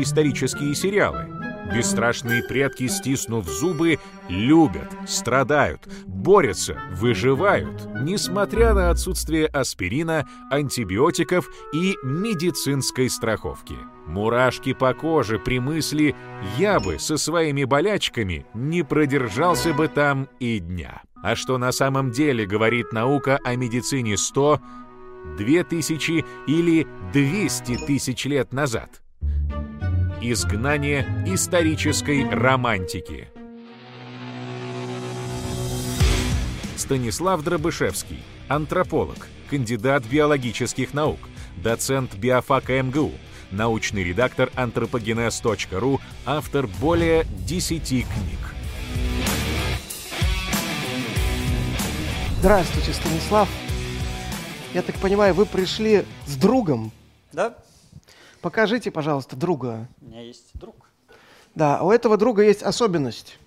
исторические сериалы? Бесстрашные предки, стиснув зубы, любят, страдают, борются, выживают, несмотря на отсутствие аспирина, антибиотиков и медицинской страховки. Мурашки по коже при мысли «я бы со своими болячками не продержался бы там и дня». А что на самом деле говорит наука о медицине 100, 2000 или 200 тысяч лет назад? Изгнание исторической романтики. Станислав Дробышевский, антрополог, кандидат биологических наук, доцент биофака МГУ, научный редактор антропогенез.ру, автор более 10 книг. Здравствуйте, Станислав. Я так понимаю, вы пришли с другом? Да. Покажите, пожалуйста, друга. У меня есть друг. Да, у этого друга есть особенность.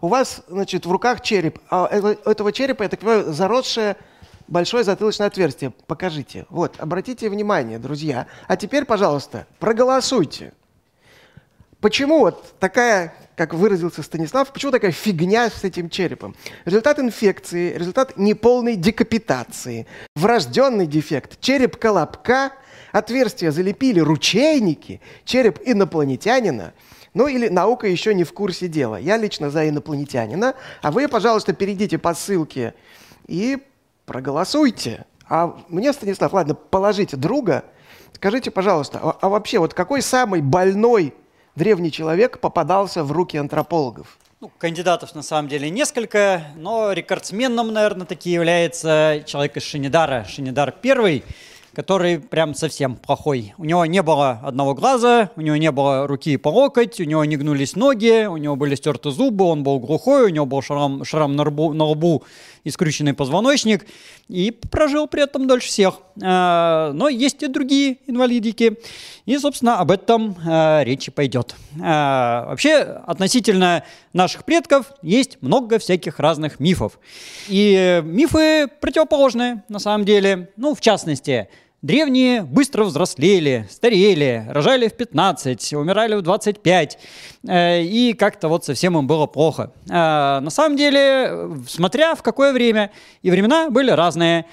У вас, значит, в руках череп, а у этого черепа, я так понимаю, заросшее большое затылочное отверстие. Покажите. Вот, обратите внимание, друзья. А теперь, пожалуйста, проголосуйте. Почему вот такая, как выразился Станислав, почему такая фигня с этим черепом? Результат инфекции, результат неполной декапитации, врожденный дефект, череп колобка – Отверстия залепили ручейники, череп инопланетянина. Ну или наука еще не в курсе дела. Я лично за инопланетянина. А вы, пожалуйста, перейдите по ссылке и проголосуйте. А мне, Станислав, ладно, положите друга. Скажите, пожалуйста, а, а вообще вот какой самый больной древний человек попадался в руки антропологов? Ну, кандидатов на самом деле несколько, но рекордсменом, наверное, таки является человек из Шинидара, Шинидар первый который прям совсем плохой. У него не было одного глаза, у него не было руки по локоть, у него не гнулись ноги, у него были стерты зубы, он был глухой, у него был шрам, шрам на, лбу, на лбу и скрюченный позвоночник, и прожил при этом дольше всех. А, но есть и другие инвалидики, и, собственно, об этом а, речи пойдет. А, вообще, относительно наших предков есть много всяких разных мифов. И мифы противоположные, на самом деле. Ну, в частности, Древние быстро взрослели, старели, рожали в 15, умирали в 25, э, и как-то вот совсем им было плохо. Э, на самом деле, смотря в какое время, и времена были разные.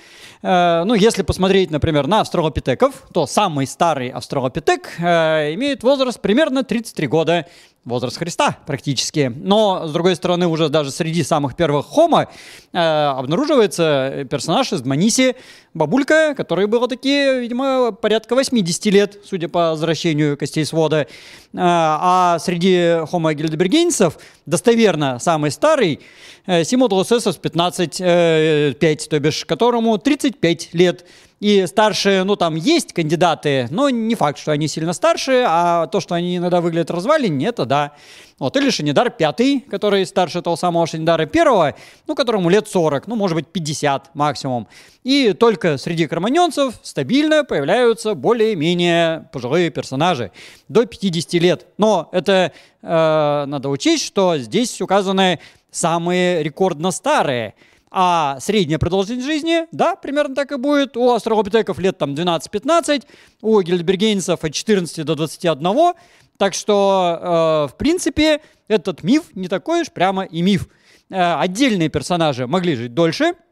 Э, ну, если посмотреть, например, на австралопитеков, то самый старый австралопитек имеет возраст примерно 33 года возраст Христа практически. Но, с другой стороны, уже даже среди самых первых хомо э, обнаруживается персонаж из Маниси, бабулька, которой было такие, видимо, порядка 80 лет, судя по возвращению костей свода. Э, а среди хомо гильдебергенцев достоверно самый старый э, Симодлус Эсос 15, э, 5, то бишь, которому 35 лет. И старшие, ну там есть кандидаты, но не факт, что они сильно старше, а то, что они иногда выглядят развалине, это да. Вот, или Шанидар пятый, который старше того самого Шанидара первого, ну, которому лет 40, ну, может быть, 50 максимум. И только среди кроманьонцев стабильно появляются более-менее пожилые персонажи до 50 лет. Но это э, надо учесть, что здесь указаны самые рекордно старые – а средняя продолжительность жизни, да, примерно так и будет. У австралопитеков лет там 12-15, у гильдбергенцев от 14 до 21. Так что, э, в принципе, этот миф не такой уж прямо и миф. Э, отдельные персонажи могли жить дольше –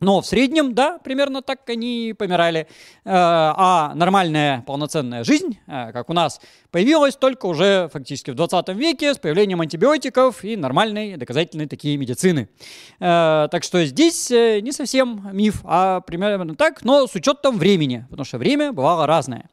но в среднем, да, примерно так они помирали. Э, а нормальная полноценная жизнь, э, как у нас, появилась только уже фактически в 20 веке с появлением антибиотиков и нормальной доказательной такие медицины. Э, так что здесь не совсем миф, а примерно так, но с учетом времени, потому что время бывало разное.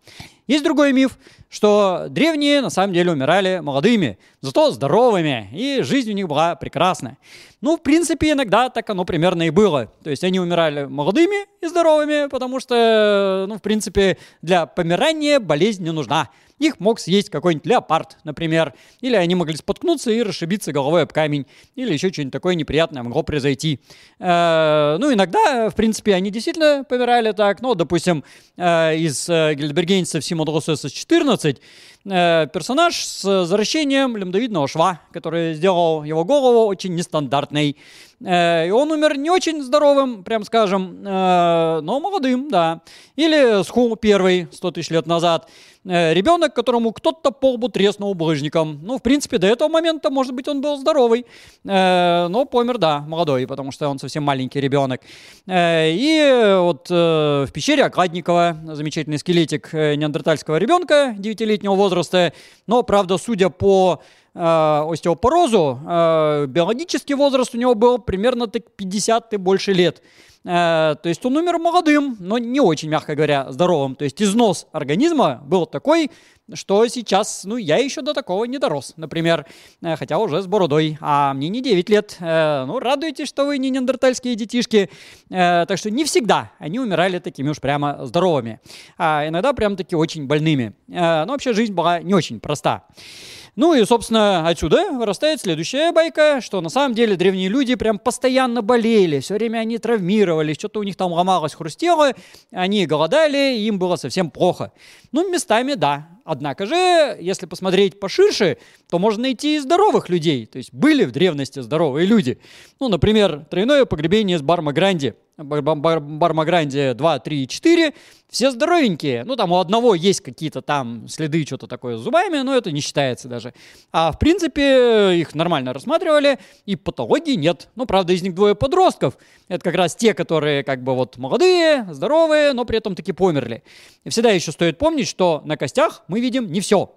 Есть другой миф, что древние на самом деле умирали молодыми, зато здоровыми, и жизнь у них была прекрасная. Ну, в принципе, иногда так оно примерно и было. То есть они умирали молодыми и здоровыми, потому что, ну, в принципе, для помирания болезнь не нужна. Их мог съесть какой-нибудь леопард, например. Или они могли споткнуться и расшибиться головой об камень. Или еще что-нибудь такое неприятное могло произойти. Э, ну, иногда, в принципе, они действительно помирали так. Ну, допустим, э, из э, гильдбергенцев Симон 14 персонаж с возвращением лимдовидного шва, который сделал его голову очень нестандартной. Э, и он умер не очень здоровым, прям скажем, э, но молодым, да. Или Сху первый, 100 тысяч лет назад. Э, ребенок, которому кто-то по лбу треснул булыжником. Ну, в принципе, до этого момента, может быть, он был здоровый. Но помер, да, молодой, потому что он совсем маленький ребенок. И вот в пещере Окладникова замечательный скелетик неандертальского ребенка 9-летнего возраста. Но, правда, судя по э, остеопорозу, э, биологический возраст у него был примерно так 50 и больше лет. Э, то есть он умер молодым, но не очень, мягко говоря, здоровым. То есть износ организма был такой, что сейчас, ну, я еще до такого не дорос, например, э, хотя уже с бородой, а мне не 9 лет. Ну, радуйтесь, что вы не неандертальские детишки. Так что не всегда они умирали такими уж прямо здоровыми, а иногда прям таки очень больными. Но вообще жизнь была не очень проста. Ну и, собственно, отсюда вырастает следующая байка, что на самом деле древние люди прям постоянно болели, все время они травмировались, что-то у них там ломалось, хрустело, они голодали, им было совсем плохо. Ну, местами да. Однако же, если посмотреть поширше, то можно найти и здоровых людей. То есть были в древности здоровые люди. Ну, например, тройное погребение с Бармагранди. Бармагранди 2, 3 и 4. Все здоровенькие. Ну, там у одного есть какие-то там следы, что-то такое с зубами, но это не считается даже. А в принципе, их нормально рассматривали, и патологии нет. Ну, правда, из них двое подростков. Это как раз те, которые как бы вот молодые, здоровые, но при этом таки померли. И всегда еще стоит помнить, что на костях мы видим не все.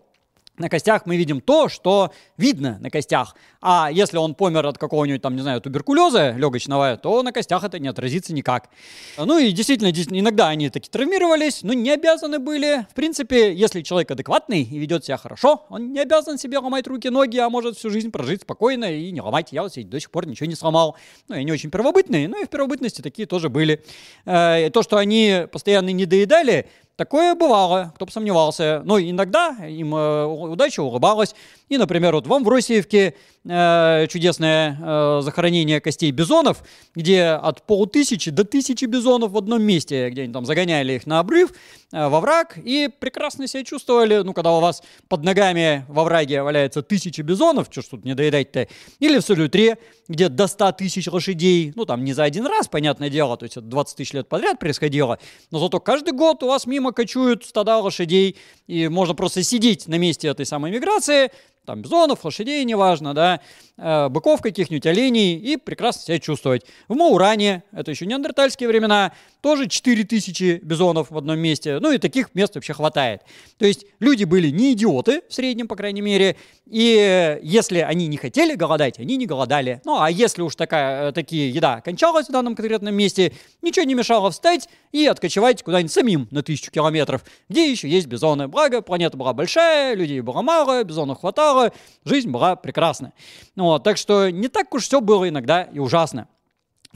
На костях мы видим то, что видно на костях. А если он помер от какого-нибудь там, не знаю, туберкулеза легочного, то на костях это не отразится никак. Ну и действительно, иногда они таки травмировались, но не обязаны были. В принципе, если человек адекватный и ведет себя хорошо, он не обязан себе ломать руки, ноги, а может всю жизнь прожить спокойно и не ломать. Я вот до сих пор ничего не сломал. Ну, я не очень первобытный, но и в первобытности такие тоже были. Э, то, что они постоянно не доедали, Такое бывало, кто бы сомневался. Но иногда им э, удача улыбалась. И, например, вот в Амвросиевке э, чудесное э, захоронение костей бизонов, где от полутысячи до тысячи бизонов в одном месте, где они там загоняли их на обрыв, э, во враг, и прекрасно себя чувствовали, ну, когда у вас под ногами во враге валяется тысячи бизонов, что ж тут не доедать-то, или в Солютре, где до 100 тысяч лошадей, ну, там не за один раз, понятное дело, то есть это 20 тысяч лет подряд происходило, но зато каждый год у вас мимо кочуют стада лошадей, и можно просто сидеть на месте этой самой миграции, там бизонов, лошадей, неважно, да, э, быков каких-нибудь, оленей, и прекрасно себя чувствовать. В Мауране, это еще неандертальские времена, тоже 4000 бизонов в одном месте, ну и таких мест вообще хватает. То есть люди были не идиоты, в среднем, по крайней мере, и если они не хотели голодать, они не голодали. Ну, а если уж такая, э, такие еда кончалась в данном конкретном месте, ничего не мешало встать и откочевать куда-нибудь самим на тысячу километров, где еще есть бизоны. Благо, планета была большая, людей было мало, бизонов хватало, хватало, жизнь была прекрасна. Вот, так что не так уж все было иногда и ужасно.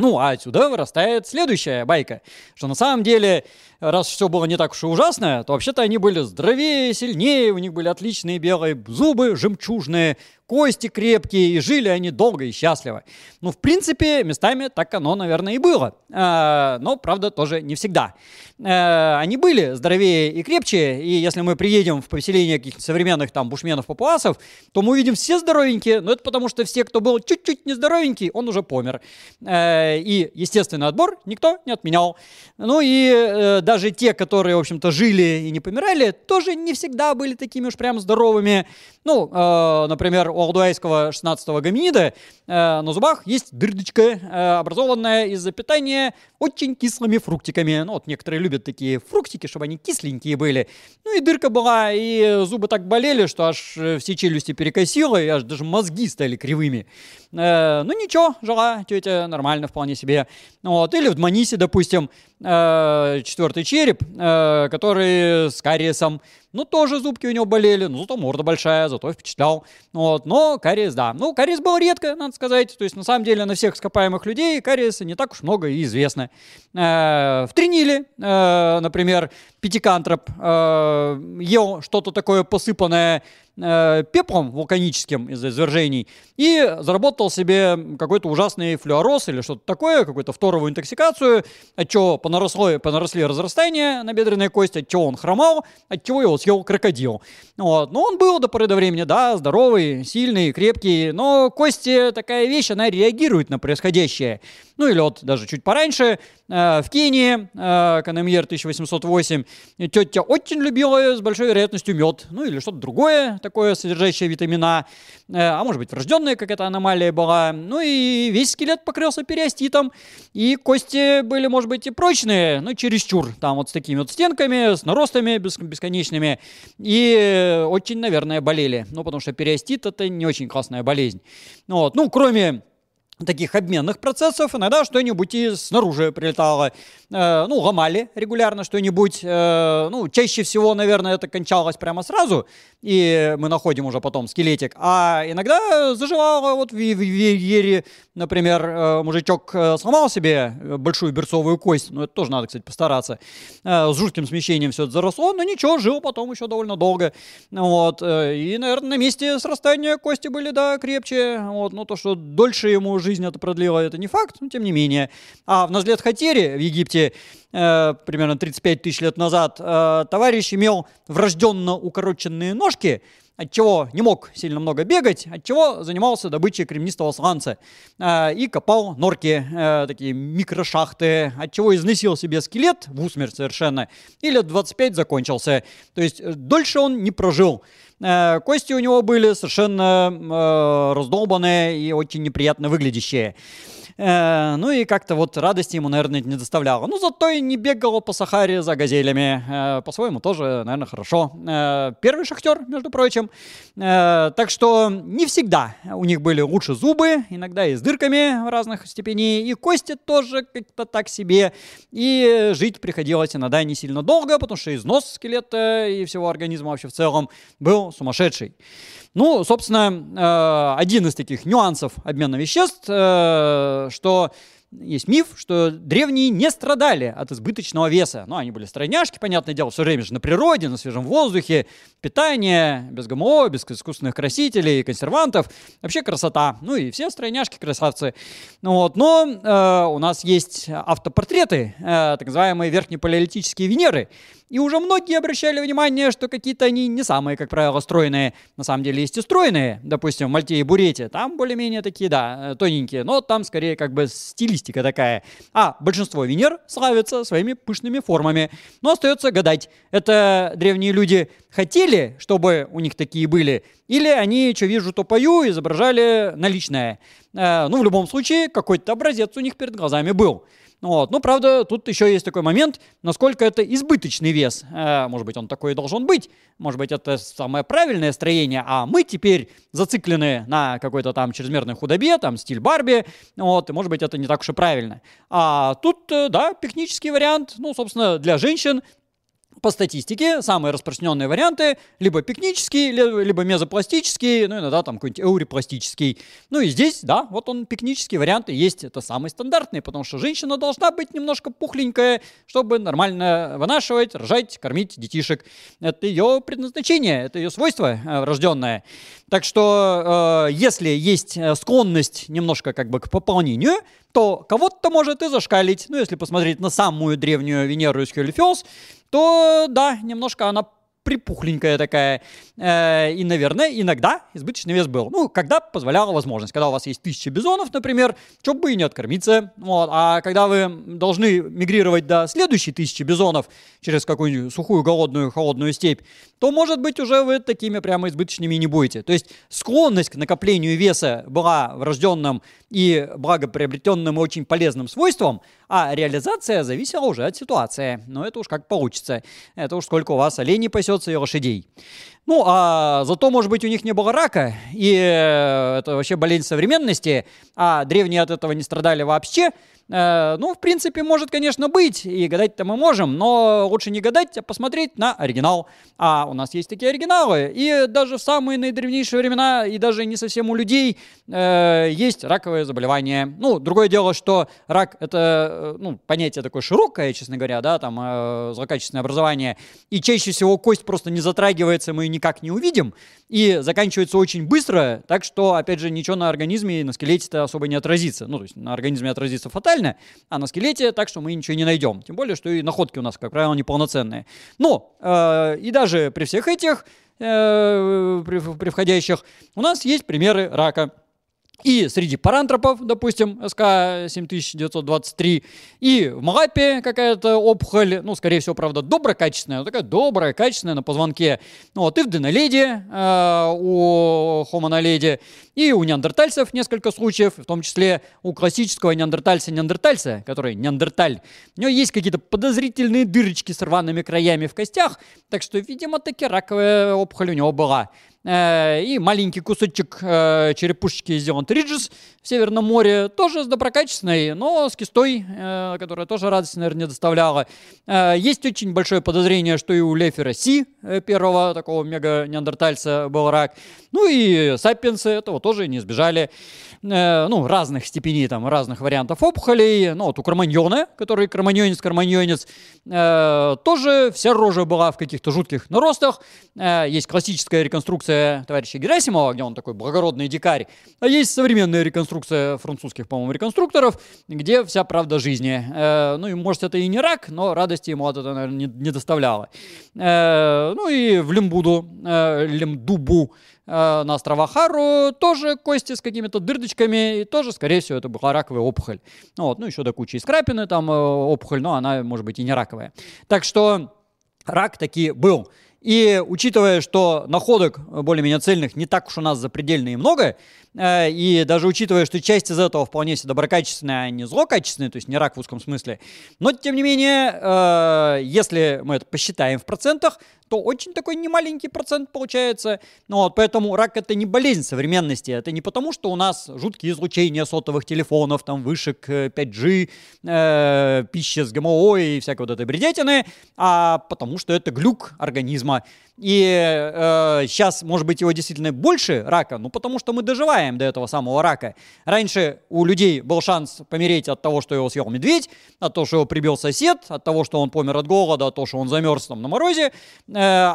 Ну, а отсюда вырастает следующая байка, что на самом деле, раз все было не так уж и ужасно, то вообще-то они были здоровее, сильнее, у них были отличные белые зубы, жемчужные, кости крепкие, и жили они долго и счастливо. Ну, в принципе, местами так оно, наверное, и было. А, но, правда, тоже не всегда. А, они были здоровее и крепче, и если мы приедем в поселение каких-то современных там бушменов-папуасов, то мы увидим все здоровенькие, но это потому, что все, кто был чуть-чуть нездоровенький, он уже помер. А, и естественный отбор никто не отменял. Ну и э, даже те, которые, в общем-то, жили и не помирали, тоже не всегда были такими уж прям здоровыми. Ну, э, например, у алдуайского 16-го гоминида э, на зубах есть дырочка, э, образованная из-за питания очень кислыми фруктиками. Ну, вот некоторые любят такие фруктики, чтобы они кисленькие были. Ну и дырка была, и зубы так болели, что аж э, все челюсти перекосило, и аж даже мозги стали кривыми. Э, ну ничего, жила тетя нормально вполне себе. Вот. Или в Дманисе, допустим, э, четвертый череп, э, который с кариесом. Ну, тоже зубки у него болели, ну, зато морда большая, зато впечатлял. Вот, но кариес, да. Ну, кариес был редко, надо сказать. То есть, на самом деле, на всех ископаемых людей кариеса не так уж много и известно. Э, в Триниле, например, пятикантроп э, ел что-то такое посыпанное э, пеплом вулканическим из-за извержений и заработал себе какой-то ужасный флюороз или что-то такое, какую-то вторую интоксикацию, от чего понаросло, понаросли разрастания на бедренной кости, от чего он хромал, от чего его съел крокодил. Вот. Но он был до поры до времени, да, здоровый, сильный, крепкий, но кости такая вещь, она реагирует на происходящее. Ну или вот даже чуть пораньше, э, в Кении, э, Канемьер 1808, тетя очень любила с большой вероятностью мед, ну или что-то другое, такое содержащее витамина, э, а может быть врожденная какая-то аномалия была. Ну и весь скелет покрылся периоститом, и кости были, может быть, и прочные, но чересчур, там вот с такими вот стенками, с наростами бесконечными, и очень, наверное, болели, ну потому что периостит это не очень классная болезнь. Вот. Ну, кроме таких обменных процессов, иногда что-нибудь и снаружи прилетало. Э, ну, ломали регулярно что-нибудь. Э, ну, чаще всего, наверное, это кончалось прямо сразу, и мы находим уже потом скелетик. А иногда заживало вот в Веере, например, э, мужичок э, сломал себе большую берцовую кость, ну, это тоже надо, кстати, постараться. Э, с жутким смещением все это заросло, но ничего, жил потом еще довольно долго. Вот. Э, и, наверное, на месте срастания кости были, да, крепче. Вот. Но то, что дольше ему жизнь это продлило, это не факт, но тем не менее. А в Назлет Хатере в Египте э, примерно 35 тысяч лет назад э, товарищ имел врожденно укороченные ножки, от чего не мог сильно много бегать, от чего занимался добычей кремнистого сланца э, и копал норки, э, такие микрошахты, от чего износил себе скелет в усмерть совершенно, и лет 25 закончился. То есть э, дольше он не прожил. Э, кости у него были совершенно э, раздолбанные и очень неприятно выглядящие. Э, ну и как-то вот радости ему, наверное, не доставляло. Ну, зато и не бегал по Сахаре за газелями. Э, по-своему тоже, наверное, хорошо. Э, первый шахтер, между прочим. Так что не всегда у них были лучше зубы, иногда и с дырками в разных степеней, и кости тоже как-то так себе. И жить приходилось иногда не сильно долго, потому что износ скелета и всего организма вообще в целом был сумасшедший. Ну, собственно, э, один из таких нюансов обмена веществ, э, что есть миф, что древние не страдали от избыточного веса. Ну, они были стройняшки, понятное дело, все время же на природе, на свежем воздухе, питание, без ГМО, без искусственных красителей, консервантов. Вообще красота. Ну и все стройняшки, красавцы. Ну, вот. Но э, у нас есть автопортреты, э, так называемые верхнепалеолитические Венеры. И уже многие обращали внимание, что какие-то они не самые, как правило, стройные. На самом деле есть и стройные, допустим, в Мальте и Бурете. Там более-менее такие, да, тоненькие, но там скорее как бы стилистика такая. А большинство Венер славятся своими пышными формами. Но остается гадать, это древние люди хотели, чтобы у них такие были, или они, что вижу, то пою, изображали наличное. Э, ну, в любом случае, какой-то образец у них перед глазами был. Вот. Ну, правда, тут еще есть такой момент, насколько это избыточный вес. Э, может быть, он такой и должен быть. Может быть, это самое правильное строение, а мы теперь зациклены на какой-то там чрезмерной худобе, там стиль Барби. Вот, и может быть, это не так уж и правильно. А тут, э, да, технический вариант, ну, собственно, для женщин по статистике самые распространенные варианты либо пикнический, либо мезопластический, ну иногда там какой-нибудь эурипластический. Ну и здесь, да, вот он пикнический вариант и есть, это самый стандартный, потому что женщина должна быть немножко пухленькая, чтобы нормально вынашивать, рожать, кормить детишек. Это ее предназначение, это ее свойство э, врожденное. Так что э, если есть э, склонность немножко как бы к пополнению, то кого-то может и зашкалить. Ну, если посмотреть на самую древнюю Венеру из Хелифиос, то да, немножко она припухленькая такая. Э, и, наверное, иногда избыточный вес был. Ну, когда позволяла возможность. Когда у вас есть тысяча бизонов, например, что бы и не откормиться. Вот. А когда вы должны мигрировать до следующей тысячи бизонов через какую-нибудь сухую, голодную, холодную степь, то, может быть, уже вы такими прямо избыточными не будете. То есть склонность к накоплению веса была врожденным и благоприобретенным и очень полезным свойством, а реализация зависела уже от ситуации. Но это уж как получится. Это уж сколько у вас оленей пасется и лошадей. Ну, а зато, может быть, у них не было рака, и э, это вообще болезнь современности, а древние от этого не страдали вообще – Э, ну, в принципе, может, конечно, быть, и гадать-то мы можем, но лучше не гадать, а посмотреть на оригинал. А у нас есть такие оригиналы, и даже в самые наидревнейшие времена, и даже не совсем у людей, э, есть раковые заболевания. Ну, другое дело, что рак — это, э, ну, понятие такое широкое, честно говоря, да, там, э, злокачественное образование, и чаще всего кость просто не затрагивается, мы ее никак не увидим, и заканчивается очень быстро, так что, опять же, ничего на организме и на скелете-то особо не отразится. Ну, то есть на организме отразится фатально, нереально, а на скелете так, что мы ничего не найдем. Тем более, что и находки у нас, как правило, неполноценные. Но э, и даже при всех этих э, при, при входящих у нас есть примеры рака. И среди парантропов, допустим, СК-7923, и в Малапе какая-то опухоль, ну, скорее всего, правда, доброкачественная, такая добрая, качественная на позвонке. Ну, вот и в Деноледе, э, у Хомоноледе, и у неандертальцев несколько случаев, в том числе у классического неандертальца-неандертальца, который неандерталь. У него есть какие-то подозрительные дырочки с рваными краями в костях, так что, видимо, таки раковая опухоль у него была. Э, и маленький кусочек э, черепушечки сделан Триджис в Северном море, тоже с доброкачественной, но с кистой, э, которая тоже радость, наверное, не доставляла. Есть очень большое подозрение, что и у Лефера Си, первого такого мега-неандертальца, был рак. Ну и сапиенсы этого тоже не избежали. Ну, разных степеней, там, разных вариантов опухолей. Ну, вот у Кроманьона, который кроманьонец-кроманьонец, тоже вся рожа была в каких-то жутких наростах. Есть классическая реконструкция реконструкция товарища Герасимова, где он такой благородный дикарь, а есть современная реконструкция французских, по-моему, реконструкторов, где вся правда жизни. Э, ну и может это и не рак, но радости ему от этого, наверное, не, не доставляло. Э, ну и в Лимбуду, э, Лимдубу, э, на островах Хару тоже кости с какими-то дырдочками, и тоже, скорее всего, это была раковая опухоль. Ну, вот, ну еще до кучи скрапины там э, опухоль, но она, может быть, и не раковая. Так что рак таки был. И учитывая, что находок более-менее цельных не так уж у нас запредельно и много, Э, и даже учитывая, что часть из этого вполне себе доброкачественная, а не злокачественная, то есть не рак в узком смысле, но тем не менее, э, если мы это посчитаем в процентах, то очень такой немаленький процент получается. Ну, вот, поэтому рак это не болезнь современности. Это не потому, что у нас жуткие излучения сотовых телефонов, там вышек 5G, э, пища с ГМО и всякой вот этой бредятины, а потому что это глюк организма. И э, сейчас, может быть, его действительно больше рака, ну потому что мы доживаем до этого самого рака. Раньше у людей был шанс помереть от того, что его съел медведь, от того, что его прибил сосед, от того, что он помер от голода, от того, что он замерз там на морозе. Э,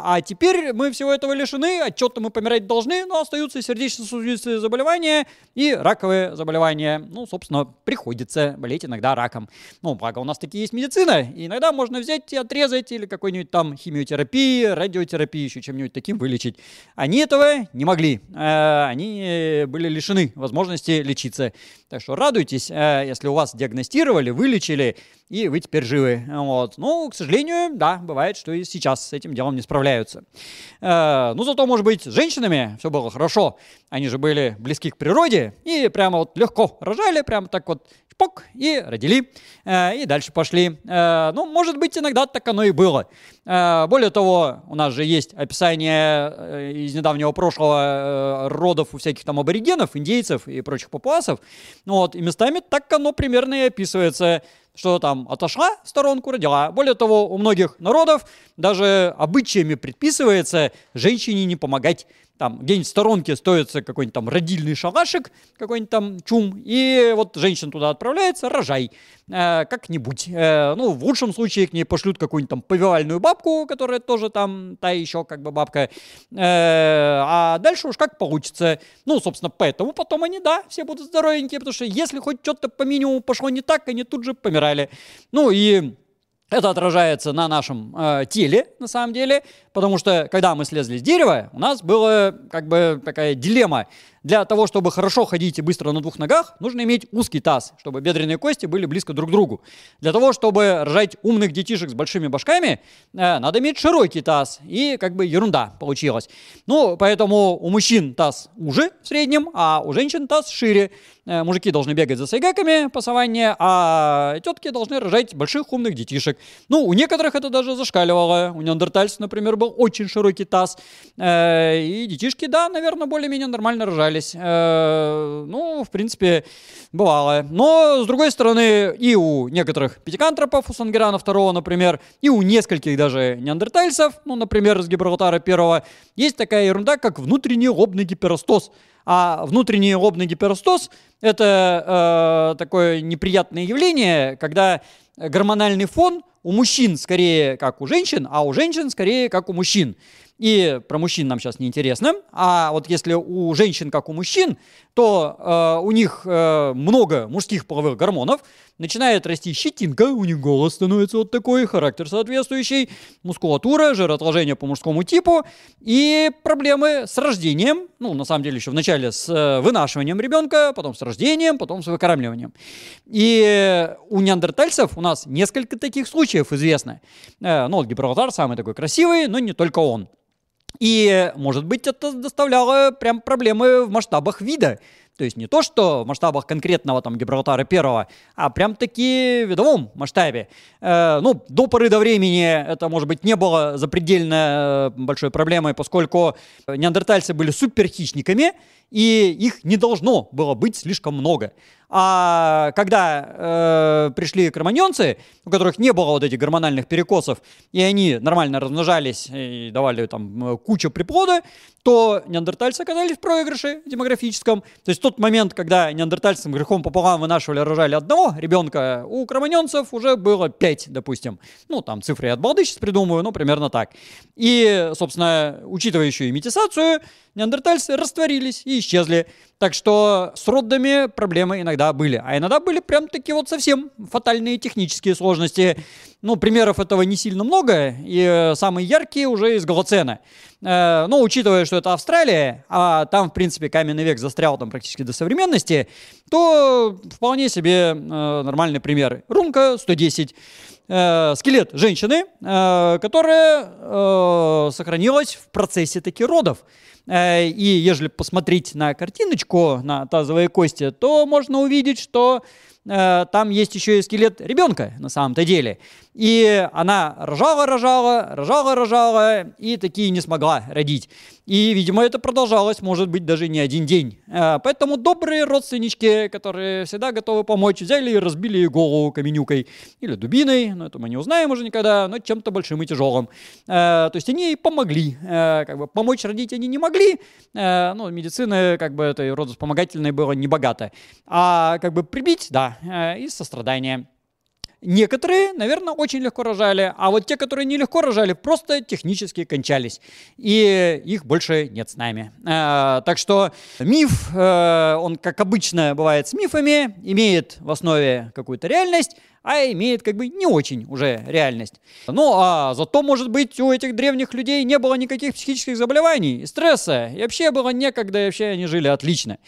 а теперь мы всего этого лишены, от чего-то мы помирать должны, но остаются сердечно-сосудистые заболевания и раковые заболевания. Ну, собственно, приходится болеть иногда раком. Ну, благо у нас такие есть медицина, и иногда можно взять и отрезать или какой-нибудь там химиотерапии, радиотерапии, еще чем-нибудь таким вылечить. Они этого не могли. Э, они были лишены возможности лечиться. Так что радуйтесь, э, если у вас диагностировали, вылечили, и вы теперь живы. Вот. Ну, к сожалению, да, бывает, что и сейчас с этим делом не справляются. Э, ну, зато, может быть, с женщинами все было хорошо. Они же были близки к природе и прямо вот легко рожали, прямо так вот чпок, и родили, э, и дальше пошли. Э, ну, может быть, иногда так оно и было. Э, более того, у нас же есть описание из недавнего прошлого родов у всяких там аборигенов, индейцев и прочих папуасов. Вот, и местами так оно примерно и описывается что там отошла в сторонку, родила. Более того, у многих народов даже обычаями предписывается женщине не помогать там где-нибудь в сторонке стоится какой-нибудь там родильный шалашик, какой-нибудь там чум, и вот женщина туда отправляется, рожай э, как-нибудь. Э, ну, в лучшем случае к ней пошлют какую-нибудь там повивальную бабку, которая тоже там та еще как бы бабка, э, а дальше уж как получится. Ну, собственно, поэтому потом они, да, все будут здоровенькие, потому что если хоть что-то по минимуму пошло не так, они тут же помирали. Ну и это отражается на нашем э, теле, на самом деле, потому что когда мы слезли с дерева, у нас была как бы такая дилемма. Для того, чтобы хорошо ходить и быстро на двух ногах, нужно иметь узкий таз, чтобы бедренные кости были близко друг к другу. Для того, чтобы рожать умных детишек с большими башками, э, надо иметь широкий таз. И как бы ерунда получилась. Ну, поэтому у мужчин таз уже в среднем, а у женщин таз шире. Э, мужики должны бегать за сайгаками по саванне, а тетки должны рожать больших умных детишек. Ну, у некоторых это даже зашкаливало. У неандертальцев, например, был очень широкий таз. Э, и детишки, да, наверное, более-менее нормально рожали встречались. Э, ну, в принципе, бывало. Но, с другой стороны, и у некоторых пятикантропов, у Сангерана второго, например, и у нескольких даже неандертальцев, ну, например, с Гибралтара первого, есть такая ерунда, как внутренний лобный гиперостоз. А внутренний лобный гиперостоз – это э, такое неприятное явление, когда гормональный фон у мужчин скорее как у женщин, а у женщин скорее как у мужчин. И про мужчин нам сейчас не интересно. А вот если у женщин, как у мужчин, то э, у них э, много мужских половых гормонов, начинает расти щетинка, у них голос становится вот такой, характер соответствующий, мускулатура, жироотложение по мужскому типу и проблемы с рождением, ну, на самом деле еще вначале с э, вынашиванием ребенка, потом с рождением, потом с выкармливанием. И у неандертальцев у нас несколько таких случаев известно. Э, ну, вот Гибралтар самый такой красивый, но не только он. И, может быть, это доставляло прям проблемы в масштабах вида. То есть не то, что в масштабах конкретного там Гибралтара первого, а прям таки в видовом масштабе. Э, ну, до поры до времени это, может быть, не было запредельно э, большой проблемой, поскольку неандертальцы были суперхищниками, и их не должно было быть слишком много. А когда э, пришли кроманьонцы, у которых не было вот этих гормональных перекосов, и они нормально размножались и давали там кучу приплода, то неандертальцы оказались в проигрыше демографическом. То есть тот момент, когда неандертальцам грехом пополам вынашивали, рожали одного ребенка, у кроманьонцев уже было пять, допустим. Ну, там цифры я от балды сейчас придумаю, но примерно так. И, собственно, учитывая еще и метисацию, неандертальцы растворились и исчезли. Так что с родами проблемы иногда были. А иногда были прям такие вот совсем фатальные технические сложности. Ну, примеров этого не сильно много, и э, самые яркие уже из Голоцена. Э, ну, учитывая, что это Австралия, а там, в принципе, каменный век застрял там практически до современности, то вполне себе э, нормальный пример. Рунка 110. Э, скелет женщины, э, которая э, сохранилась в процессе таких родов. Э, и ежели посмотреть на картиночку, на тазовые кости, то можно увидеть, что э, там есть еще и скелет ребенка на самом-то деле. И она рожала, рожала, рожала, рожала, и такие не смогла родить. И, видимо, это продолжалось, может быть, даже не один день. Э, поэтому добрые родственнички, которые всегда готовы помочь, взяли и разбили ей голову каменюкой или дубиной, но это мы не узнаем уже никогда, но чем-то большим и тяжелым. Э, то есть они ей помогли. Э, как бы помочь родить они не могли, ну, медицины как бы этой родоспомогательной было не богато. А как бы прибить, да, из сострадания. Некоторые, наверное, очень легко рожали, а вот те, которые нелегко рожали, просто технически кончались. И их больше нет с нами. Э, так что миф, э, он, как обычно бывает с мифами, имеет в основе какую-то реальность, а имеет как бы не очень уже реальность. Ну, а зато, может быть, у этих древних людей не было никаких психических заболеваний, стресса, и вообще было некогда, и вообще они жили отлично.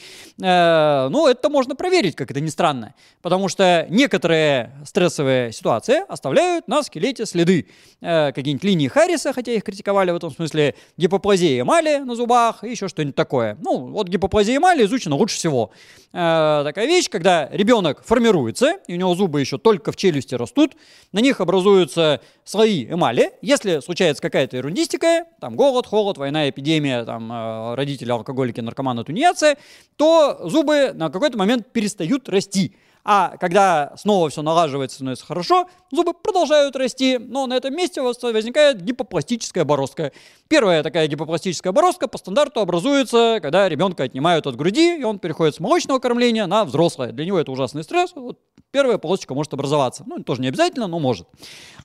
Э, ну, это можно проверить, как это ни странно, потому что некоторые стрессовые ситуации оставляют на скелете следы. Э, какие-нибудь линии Харриса, хотя их критиковали в этом смысле, гипоплазия эмали на зубах и еще что-нибудь такое. Ну, вот гипоплазия эмали изучена лучше всего. Э, такая вещь, когда ребенок формируется, и у него зубы еще только в челюсти растут, на них образуются слои эмали. Если случается какая-то ерундистика, там голод, холод, война, эпидемия, там э, родители, алкоголики, наркоманы, тунеядцы, то зубы на какой-то момент перестают расти. А когда снова все налаживается, становится хорошо, зубы продолжают расти, но на этом месте у вас возникает гипопластическая бороздка. Первая такая гипопластическая бороздка по стандарту образуется, когда ребенка отнимают от груди, и он переходит с молочного кормления на взрослое. Для него это ужасный стресс. Вот первая полосочка может образоваться. Ну, тоже не обязательно, но может.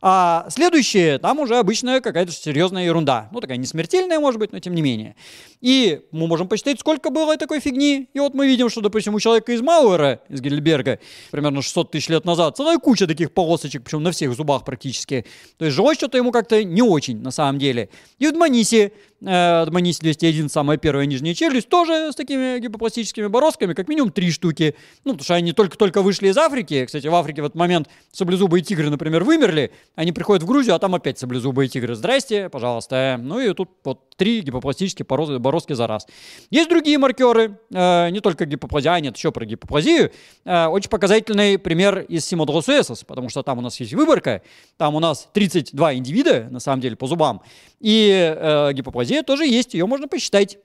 А следующее, там уже обычная какая-то серьезная ерунда. Ну, такая не смертельная, может быть, но тем не менее. И мы можем посчитать, сколько было такой фигни. И вот мы видим, что, допустим, у человека из Мауэра, из Гельберга, примерно 600 тысяч лет назад, целая куча таких полосочек, причем на всех зубах практически. То есть жилось что-то ему как-то не очень, на самом деле. И в Дманисе э, Дманис 201, самая первая нижняя челюсть, тоже с такими гипопластическими бороздками, как минимум три штуки. Ну, потому что они только-только вышли из Африки. Кстати, в Африке в этот момент саблезубые тигры, например, вымерли. Они приходят в Грузию, а там опять саблезубые тигры. Здрасте, пожалуйста. Ну и тут вот три гипопластические бороздки за раз. Есть другие маркеры, э, не только гипоплазия, а нет, еще про гипоплазию. Э, очень показательный пример из Симодросуэсос, потому что там у нас есть выборка, там у нас 32 индивида, на самом деле, по зубам. И гипоплазия тоже есть, ее можно посчитать.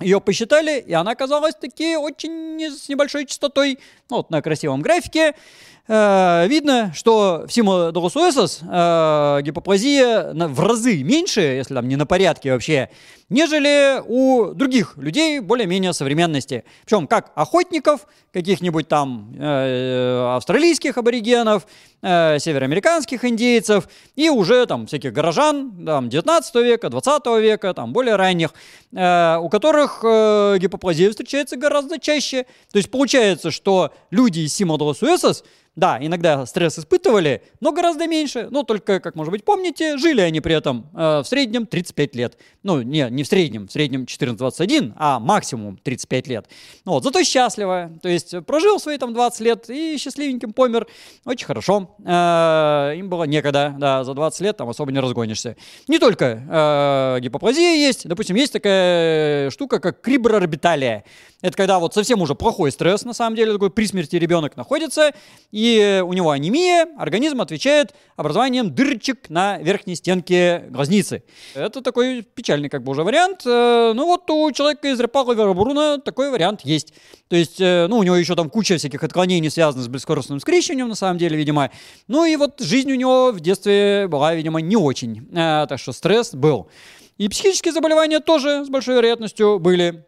Ее посчитали, и она оказалась таки очень с небольшой частотой. Ну, вот на красивом графике видно, что в Симо Доросуэсос э, гипоплазия в разы меньше, если там не на порядке вообще, нежели у других людей более-менее современности. Причем как охотников, каких-нибудь там э, австралийских аборигенов, э, североамериканских индейцев и уже там всяких горожан там, 19 века, 20 века, там более ранних, э, у которых э, гипоплазия встречается гораздо чаще. То есть получается, что люди из Симодросуэсос Да, иногда стресс испытывали, но гораздо меньше. Ну, только, как, может быть, помните, жили они при этом э, в среднем 35 лет. Ну, не, не в среднем, в среднем 14-21, а максимум 35 лет. Ну, вот, зато счастливо. То есть прожил свои там 20 лет и счастливеньким помер. Очень хорошо. Э, им было некогда, да, за 20 лет там особо не разгонишься. Не только э, гипоплазия есть, допустим, есть такая штука, как криброорбиталия. Это когда вот совсем уже плохой стресс, на самом деле, такой при смерти ребенок находится, и у него анемия, организм отвечает образованием дырочек на верхней стенке глазницы. Это такой печальный как бы уже вариант. Э, ну вот у человека из Репала Веробруна такой вариант есть. То есть, э, ну, у него еще там куча всяких отклонений, связанных с бескоростным скрещиванием, на самом деле, видимо. Ну и вот жизнь у него в детстве была, видимо, не очень. Э, так что стресс был. И психические заболевания тоже с большой вероятностью были.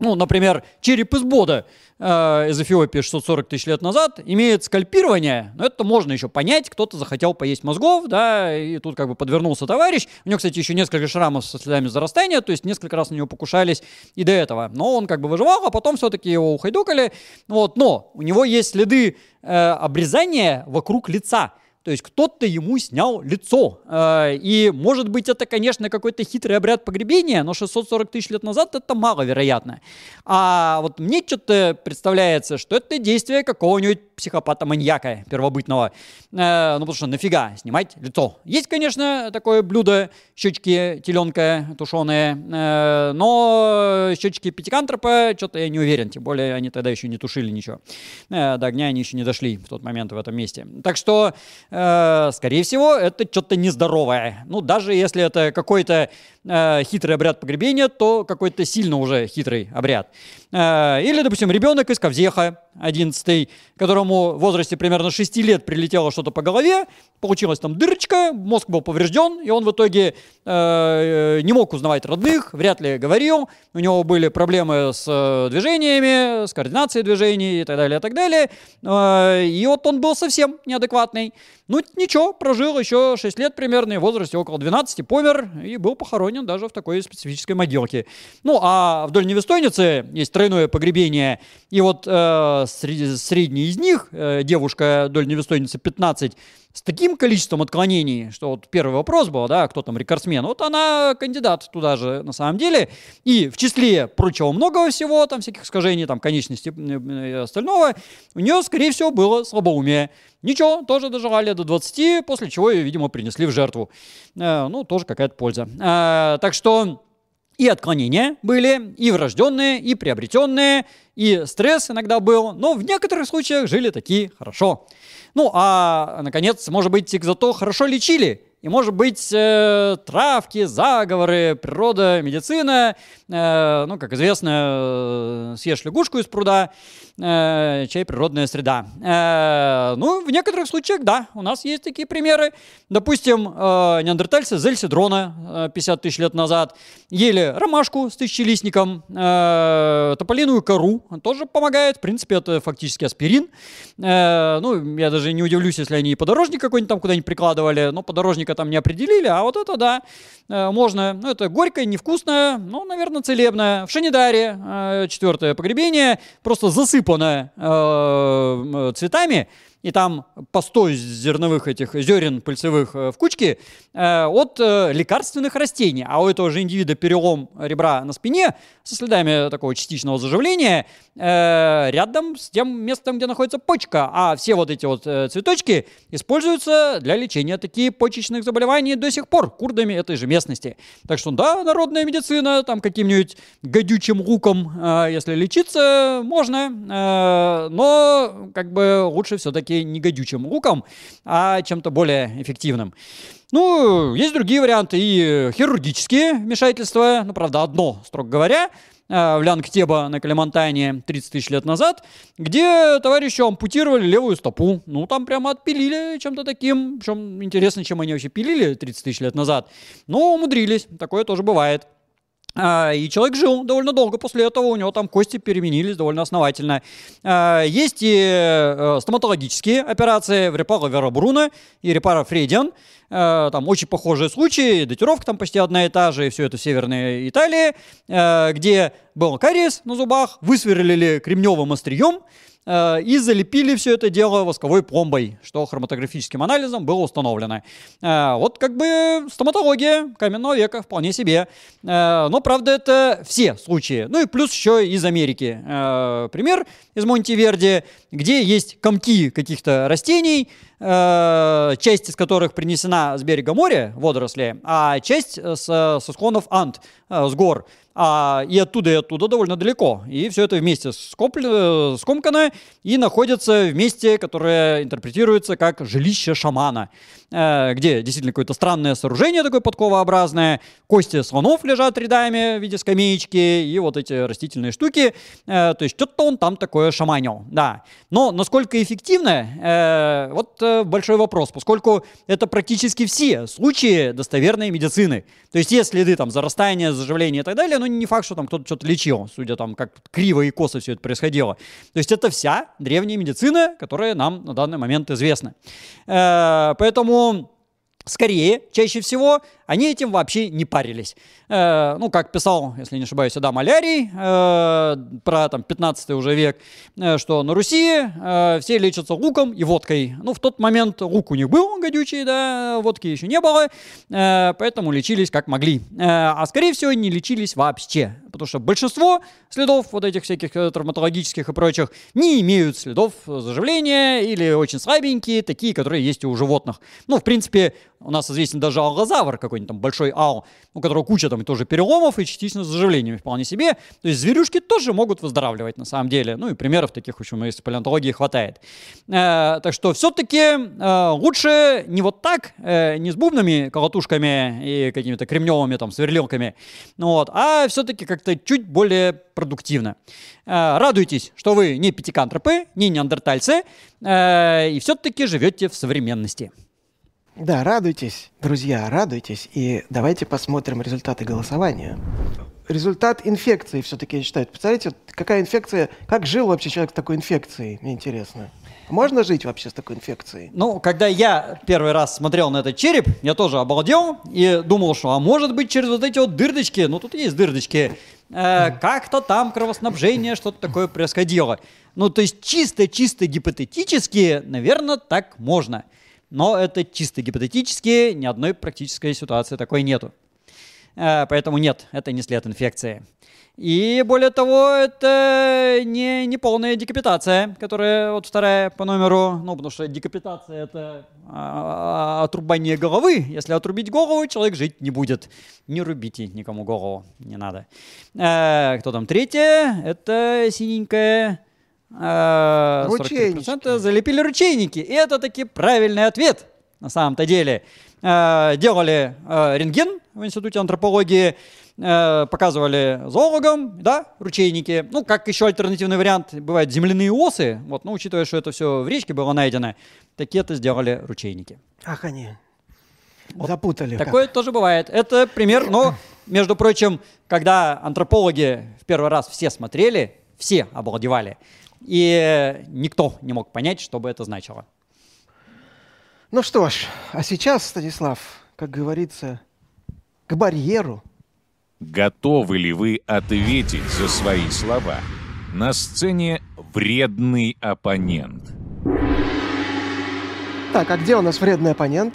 Ну, например, череп из Бода э, из Эфиопии 640 тысяч лет назад имеет скальпирование, но это можно еще понять, кто-то захотел поесть мозгов, да, и тут как бы подвернулся товарищ. У него, кстати, еще несколько шрамов со следами зарастания, то есть несколько раз на него покушались и до этого. Но он как бы выживал, а потом все-таки его ухайдукали. Вот, но у него есть следы э, обрезания вокруг лица. То есть кто-то ему снял лицо. Э, и может быть это, конечно, какой-то хитрый обряд погребения, но 640 тысяч лет назад это маловероятно. А вот мне что-то представляется, что это действие какого-нибудь психопата-маньяка первобытного. Э, ну потому что нафига снимать лицо. Есть, конечно, такое блюдо, щечки теленка тушеные, э, но щечки пятикантропа, что-то я не уверен, тем более они тогда еще не тушили ничего. До огня они еще не дошли в тот момент в этом месте. Так что э, скорее всего, это что-то нездоровое. Ну, даже если это какой-то э, хитрый обряд погребения, то какой-то сильно уже хитрый обряд. Э, или, допустим, ребенок из Ковзеха, 11 которому в возрасте примерно 6 лет прилетело что-то по голове, получилась там дырочка, мозг был поврежден, и он в итоге не мог узнавать родных, вряд ли говорил, у него были проблемы с движениями, с координацией движений и так далее, и так далее. И вот он был совсем неадекватный. Ну, ничего, прожил еще 6 лет примерно, в возрасте около 12, помер и был похоронен даже в такой специфической могилке. Ну, а вдоль Невестойницы есть тройное погребение, и вот э, среди, средний из них, э, девушка вдоль Невестойницы 15, с таким количеством отклонений, что вот первый вопрос был, да, кто там рекордсмен, вот она кандидат туда же на самом деле, и в числе прочего многого всего, там всяких искажений, там конечности и остального, у нее, скорее всего, было слабоумие. Ничего, тоже доживали до 20, после чего ее, видимо, принесли в жертву. Э, ну, тоже какая-то польза. Э, так что и отклонения были, и врожденные, и приобретенные, и стресс иногда был, но в некоторых случаях жили такие хорошо. Ну, а, наконец, может быть, их зато хорошо лечили. И, может быть, э, травки, заговоры, природа, медицина. Э, ну, как известно, э, съешь лягушку из пруда, э, чай природная среда. Э, ну, в некоторых случаях, да, у нас есть такие примеры. Допустим, э, неандертальцы зельсидрона э, 50 тысяч лет назад ели ромашку с тысячелистником, э, тополиную кору, тоже помогает. В принципе, это фактически аспирин. Э, ну, я даже не удивлюсь, если они и подорожник какой-нибудь там куда-нибудь прикладывали, но подорожника там не определили, а вот это да, э, можно. Ну, это горькое, невкусное, ну, наверное, целебное. В Шанидаре э, четвертое погребение просто засыпано э, цветами, и там по 100 зерновых этих зерен пыльцевых в кучке э, от э, лекарственных растений. А у этого же индивида перелом ребра на спине со следами такого частичного заживления э, рядом с тем местом, где находится почка. А все вот эти вот цветочки используются для лечения таких почечных заболеваний до сих пор курдами этой же местности. Так что да, народная медицина, там каким-нибудь гадючим луком, если лечиться, можно, но как бы лучше все-таки все-таки не гадючим луком, а чем-то более эффективным. Ну, есть другие варианты и хирургические вмешательства, ну, правда, одно, строго говоря, э, в Лянгтеба на Калимантайне 30 тысяч лет назад, где товарищу ампутировали левую стопу. Ну, там прямо отпилили чем-то таким. Причем интересно, чем они вообще пилили 30 тысяч лет назад. Но умудрились. Такое тоже бывает. А, и человек жил довольно долго после этого, у него там кости переменились довольно основательно. А, есть и э, стоматологические операции в Репаро Верабруна и Репаро Фредиан. А, там очень похожие случаи, датировка там почти одна и та же, и все это в Северной Италии, где был кариес на зубах, высверлили кремневым острием, и залепили все это дело восковой пломбой, что хроматографическим анализом было установлено. Э, вот как бы стоматология каменного века вполне себе. Э, но, правда, это все случаи. Ну и плюс еще из Америки. Э, пример из Монтеверди, где есть комки каких-то растений, э, часть из которых принесена с берега моря, водоросли, а часть с, со склонов Анд, э, с гор а, и оттуда, и оттуда довольно далеко. И все это вместе скоплено, скомкано и находится в месте, которое интерпретируется как жилище шамана, э, где действительно какое-то странное сооружение такое подковообразное, кости слонов лежат рядами в виде скамеечки и вот эти растительные штуки. Э, то есть что-то он там такое шаманил, да. Но насколько эффективно, э, вот э, большой вопрос, поскольку это практически все случаи достоверной медицины. То есть есть следы там зарастания, заживления и так далее, но не факт, что там кто-то что-то лечил, судя там, как криво и косо все это происходило. То есть это вся древняя медицина, которая нам на данный момент известна. Э, поэтому скорее, чаще всего, они этим вообще не парились. Э, ну, как писал, если не ошибаюсь, Адам Малярий э, про там 15 уже век, э, что на Руси э, все лечатся луком и водкой. Ну, в тот момент лук у них был гадючий, да, водки еще не было, э, поэтому лечились как могли. Э, а скорее всего, не лечились вообще, потому что большинство следов вот этих всяких э, травматологических и прочих не имеют следов заживления или очень слабенькие, такие, которые есть у животных. Ну, в принципе, у нас известен даже аллозавр какой-нибудь там большой ал, у которого куча там тоже переломов и частично с заживлениями вполне себе. То есть зверюшки тоже могут выздоравливать на самом деле. Ну и примеров таких, в общем, из палеонтологии хватает. Э, так что все-таки э, лучше не вот так, э, не с бубнами, колотушками и какими-то кремневыми там сверлилками, ну вот, а все-таки как-то чуть более продуктивно. Э, радуйтесь, что вы не пятикантропы, не неандертальцы, э, и все-таки живете в современности. Да, радуйтесь, друзья, радуйтесь. И давайте посмотрим результаты голосования. Результат инфекции все-таки, я считаю. Представляете, какая инфекция, как жил вообще человек с такой инфекцией, мне интересно. Можно жить вообще с такой инфекцией? Ну, когда я первый раз смотрел на этот череп, я тоже обалдел и думал, что, а может быть, через вот эти вот дырочки, ну, тут есть дырочки, э, как-то там кровоснабжение, что-то такое происходило. Ну, то есть чисто-чисто гипотетически, наверное, так можно. Но это чисто гипотетически, ни одной практической ситуации такой нету. Э, поэтому нет, это не след инфекции. И более того, это не, не полная декапитация, которая вот вторая по номеру, ну, потому что декапитация это а, отрубание головы. Если отрубить голову, человек жить не будет. Не рубите никому голову, не надо. Э, кто там третья? Это синенькая. 43% залепили ручейники. И это таки правильный ответ на самом-то деле. Э, делали э, рентген в Институте антропологии, э, показывали зоологам, да, ручейники. Ну, как еще альтернативный вариант, бывают земляные осы. Вот, ну, учитывая, что это все в речке было найдено, такие это сделали ручейники. Ах, они запутали. как. Такое тоже бывает. Это пример, но, между прочим, когда антропологи в первый раз все смотрели, все обалдевали. И никто не мог понять, что бы это значило. Ну что ж, а сейчас, Станислав, как говорится, к барьеру. Готовы ли вы ответить за свои слова? На сцене вредный оппонент. Так, а где у нас вредный оппонент?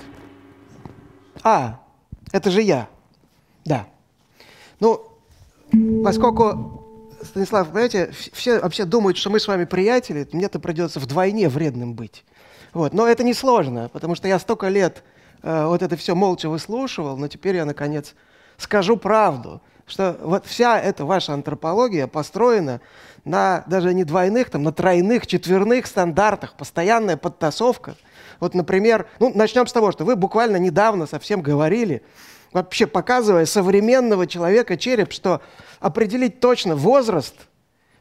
А, это же я. Да. Ну, поскольку, Станислав, понимаете, все вообще думают, что мы с вами приятели, мне-то придется вдвойне вредным быть. Вот. Но это несложно, потому что я столько лет э, вот это все молча выслушивал, но теперь я, наконец, скажу правду, что вот вся эта ваша антропология построена на даже не двойных, там, на тройных, четверных стандартах, постоянная подтасовка. Вот, например, ну, начнем с того, что вы буквально недавно совсем говорили, вообще показывая современного человека череп, что определить точно возраст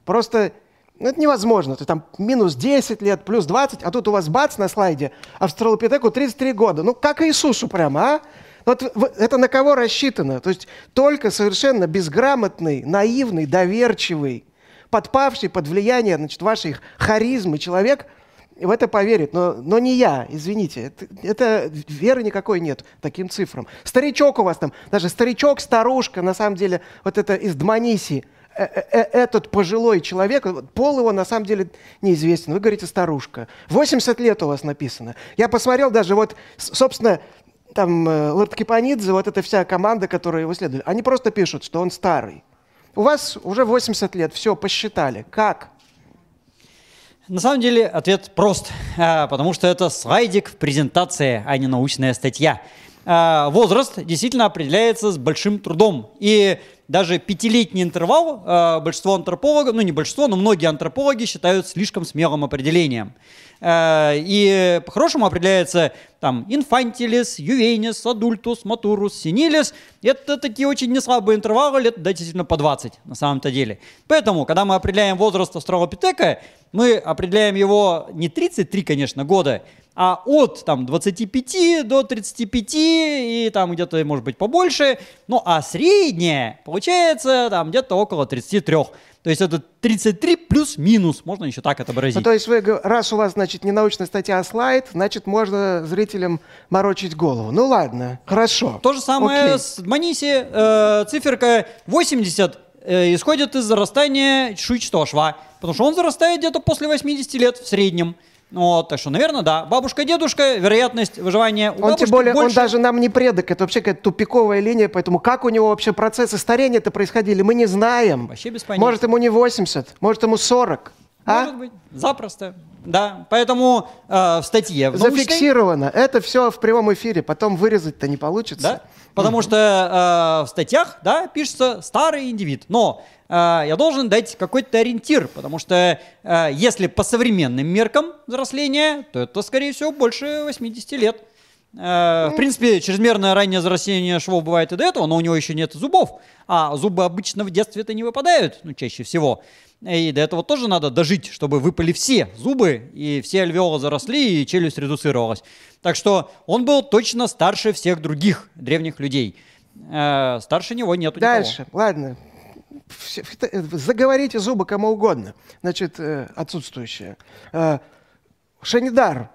просто ну, это невозможно. То там минус 10 лет, плюс 20, а тут у вас бац на слайде, австралопитеку 33 года. Ну, как Иисусу прямо, а? Вот это на кого рассчитано? То есть только совершенно безграмотный, наивный, доверчивый, подпавший под влияние значит, вашей харизмы человек в это поверит. Но, но не я, извините. Это, это веры никакой нет таким цифрам. Старичок у вас там, даже старичок, старушка, на самом деле, вот это из Дманиси, э, э, этот пожилой человек, пол его на самом деле неизвестен. Вы говорите старушка. 80 лет у вас написано. Я посмотрел даже вот, собственно, там э, Лорд Кипанидзе, вот эта вся команда, которая его следует, они просто пишут, что он старый. У вас уже 80 лет, все, посчитали. Как? На самом деле ответ прост, а, потому что это слайдик в презентации, а не научная статья. А, Возраст действительно определяется с большим трудом. И даже пятилетний интервал а, большинство антропологов, ну не большинство, но многие антропологи считают слишком смелым определением. А, И по-хорошему определяется там инфантилис, ювенис, адультус, матурус, синилис. Это такие очень неслабые интервалы, лет действительно по 20 на самом-то деле. Поэтому, когда мы определяем возраст австралопитека, мы определяем его не 33, конечно, года, а от там, 25 до 35 и там где-то, может быть, побольше. Ну, а средняя получается там где-то около 33. То есть это 33 плюс-минус, можно еще так отобразить. Ну, то есть вы, раз у вас, значит, не научная статья, а слайд, значит, можно зрителям морочить голову. Ну ладно, хорошо. То же самое Окей. с Маниси. Э, циферка 80 э, исходит из зарастания чешуйчатого шва. Потому что он зарастает где-то после 80 лет в среднем. Вот, так что, наверное, да. Бабушка, дедушка, вероятность выживания у Он бабушки тем более, он больше. даже нам не предок, это вообще какая-то тупиковая линия, поэтому как у него вообще процессы старения-то происходили, мы не знаем. Вообще без понятия. Может, ему не 80, может, ему 40. А? Может быть, запросто. Да, поэтому э, в статье в научной- Зафиксировано. Это все в прямом эфире, потом вырезать-то не получится. Да? Потому что э, в статьях, да, пишется старый индивид. Но э, я должен дать какой-то ориентир, потому что э, если по современным меркам взросления, то это, скорее всего, больше 80 лет. Э, в принципе, чрезмерное раннее зарастение швов бывает и до этого, но у него еще нет зубов. А зубы обычно в детстве-то не выпадают, ну, чаще всего. И до этого тоже надо дожить, чтобы выпали все зубы, и все альвеолы заросли, и челюсть редуцировалась. Так что он был точно старше всех других древних людей. Э, старше него нету никого. Дальше, ладно. Все- э, Заговорите зубы кому угодно. Значит, э, отсутствующие. Э, Шанидар.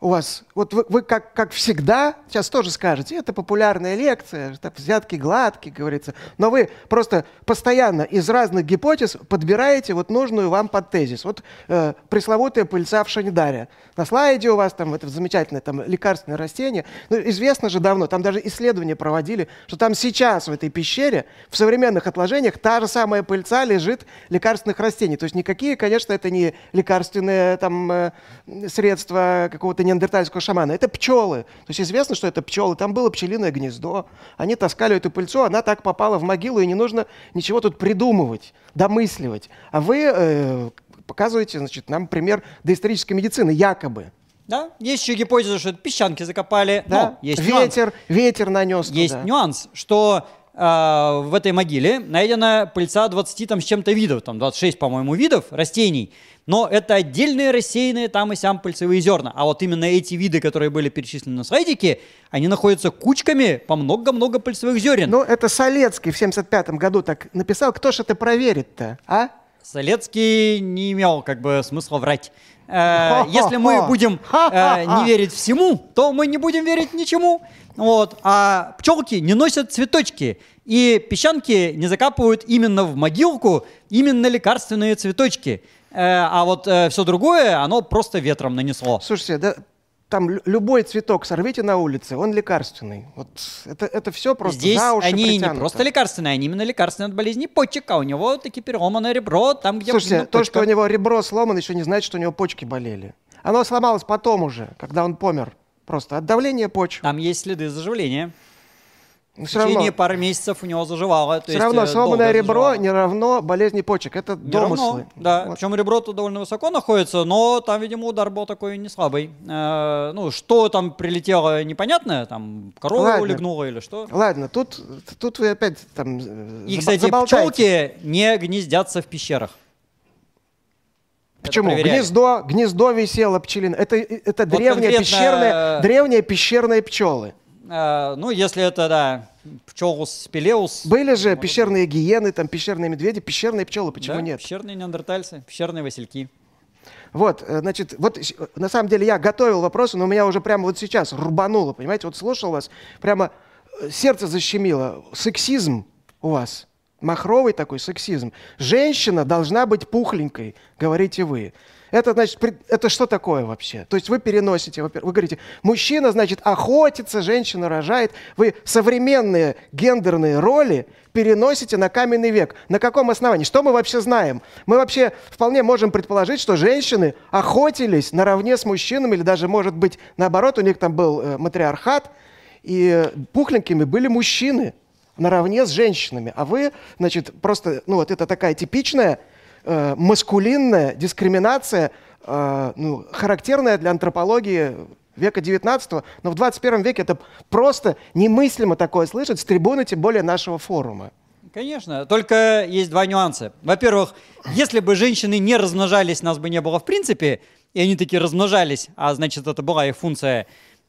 У вас, вот вы, вы как, как всегда, сейчас тоже скажете, это популярная лекция, так, взятки гладкие, говорится, но вы просто постоянно из разных гипотез подбираете вот нужную вам под тезис. Вот э, пресловутая пыльца в Шанидаре. На слайде у вас там это замечательное там лекарственное растение. Ну, известно же давно, там даже исследования проводили, что там сейчас в этой пещере в современных отложениях та же самая пыльца лежит лекарственных растений. То есть никакие, конечно, это не лекарственные там э, средства какого-то неандертальского шамана. Это пчелы. То есть известно, что это пчелы. Там было пчелиное гнездо. Они таскали эту пыльцу, она так попала в могилу, и не нужно ничего тут придумывать, домысливать. А вы э, показываете, значит, нам пример доисторической медицины, якобы. Да? Есть еще гипотеза, что это песчанки закопали. Да? Но есть нюанс. ветер, ветер нанес Есть туда. нюанс, что в этой могиле найдена пыльца 20 там с чем-то видов, там 26, по-моему, видов растений, но это отдельные рассеянные там и сям пыльцевые зерна. А вот именно эти виды, которые были перечислены на слайдике, они находятся кучками по много-много пыльцевых зерен. Ну, это Солецкий в 75 году так написал. Кто ж это проверит-то, а? Солецкий не имел как бы смысла врать. Э. Если мы будем э, не верить всему, то мы не будем верить ничему. Вот. А пчелки не носят цветочки. И песчанки не закапывают именно в могилку именно лекарственные цветочки. Э, А вот все другое, оно просто ветром нанесло. Слушайте, да, там лю- любой цветок сорвите на улице, он лекарственный. Вот это, это все просто Здесь за уши они не притянуто. просто лекарственные, они именно лекарственные от болезни почек, а у него таки переломанное ребро, там где Слушайте, именно то, почка. что у него ребро сломано, еще не значит, что у него почки болели. Оно сломалось потом уже, когда он помер. Просто от давления почек. Там есть следы заживления. Но В все течение равно, пары месяцев у него заживало. все равно э, сломанное ребро заживало. не равно болезни почек. Это Не равно, домыслы. да, Вот. причем ребро тут довольно высоко находится, но там, видимо, удар был такой не слабый. Э, ну, что там прилетело, непонятно, там корова Ладно. улегнула или что. Ладно, тут, тут вы опять там э, И, заба- кстати, заболтаете. пчелки не гнездятся в пещерах. Почему? Гнездо, гнездо висело пчелиное. Это, это Вот древняя конкретно, пещерная, э, древняя пещерные пчелы. Э, ну, если это, да, пчелус спелеус. Были же может пещерные гиены, там пещерные медведи, пещерные пчелы, почему да, нет? Пещерные неандертальцы, пещерные васильки. Вот, э, значит, вот на самом деле я готовил вопросы, но у меня уже прямо вот сейчас рубануло, понимаете? Вот слушал вас, прямо э, сердце защемило. Сексизм у вас. Махровый такой сексизм. Женщина должна быть пухленькой, говорите вы. Это значит, это что такое вообще? То есть вы переносите, вы говорите, мужчина, значит, охотится, женщина рожает. Вы современные гендерные роли переносите на каменный век. На каком основании? Что мы вообще знаем? Мы вообще вполне можем предположить, что женщины охотились наравне с мужчинами, или даже, может быть, наоборот, у них там был э, матриархат, и пухленькими были мужчины наравне с женщинами. А вы, значит, просто, ну вот это такая типичная э, маскулинная дискриминация, э, ну, характерная для антропологии века 19 но в 21 веке это просто немыслимо такое слышать с трибуны, тем более нашего форума. Конечно, только есть два нюанса. Во-первых, если бы женщины не размножались, нас бы не было в принципе, и они такие размножались, а значит это была их функция,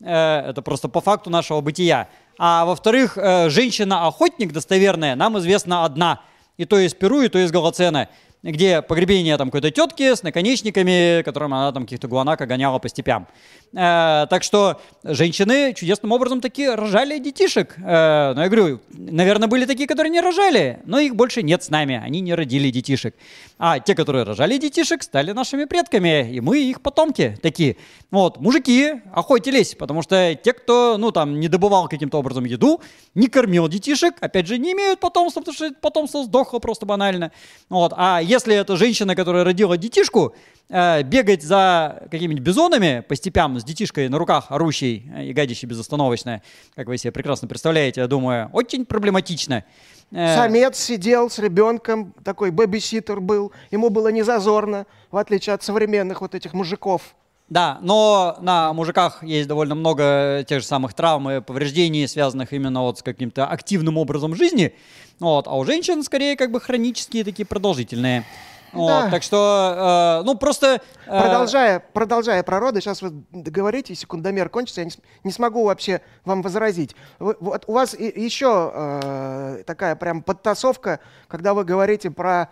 это просто по факту нашего бытия. А во-вторых, э, женщина-охотник достоверная нам известна одна, и то из Перу, и то из Голоцена где погребение там какой-то тетки с наконечниками, которым она там каких-то гуанака гоняла по степям. Э, так что женщины чудесным образом такие рожали детишек. Э, но я говорю, наверное, были такие, которые не рожали, но их больше нет с нами, они не родили детишек. А те, которые рожали детишек, стали нашими предками, и мы их потомки такие. Вот, мужики охотились, потому что те, кто, ну, там, не добывал каким-то образом еду, не кормил детишек, опять же, не имеют потомства, потому что потомство сдохло просто банально. Вот, а если это женщина, которая родила детишку, э, бегать за какими-нибудь бизонами по степям с детишкой на руках, орущей э, и гадящей безостановочно, как вы себе прекрасно представляете, я думаю, очень проблематично. Э, Самец сидел с ребенком, такой бэбиситер был, ему было не зазорно, в отличие от современных вот этих мужиков. Да, но на мужиках есть довольно много тех же самых травм и повреждений, связанных именно вот с каким-то активным образом жизни. Вот, а у женщин скорее как бы хронические такие продолжительные. Вот, да. Так что, э, ну просто... Э... Продолжая, продолжая про роды, сейчас вы говорите, секундомер кончится, я не, не смогу вообще вам возразить. Вы, вот у вас и, еще э, такая прям подтасовка, когда вы говорите про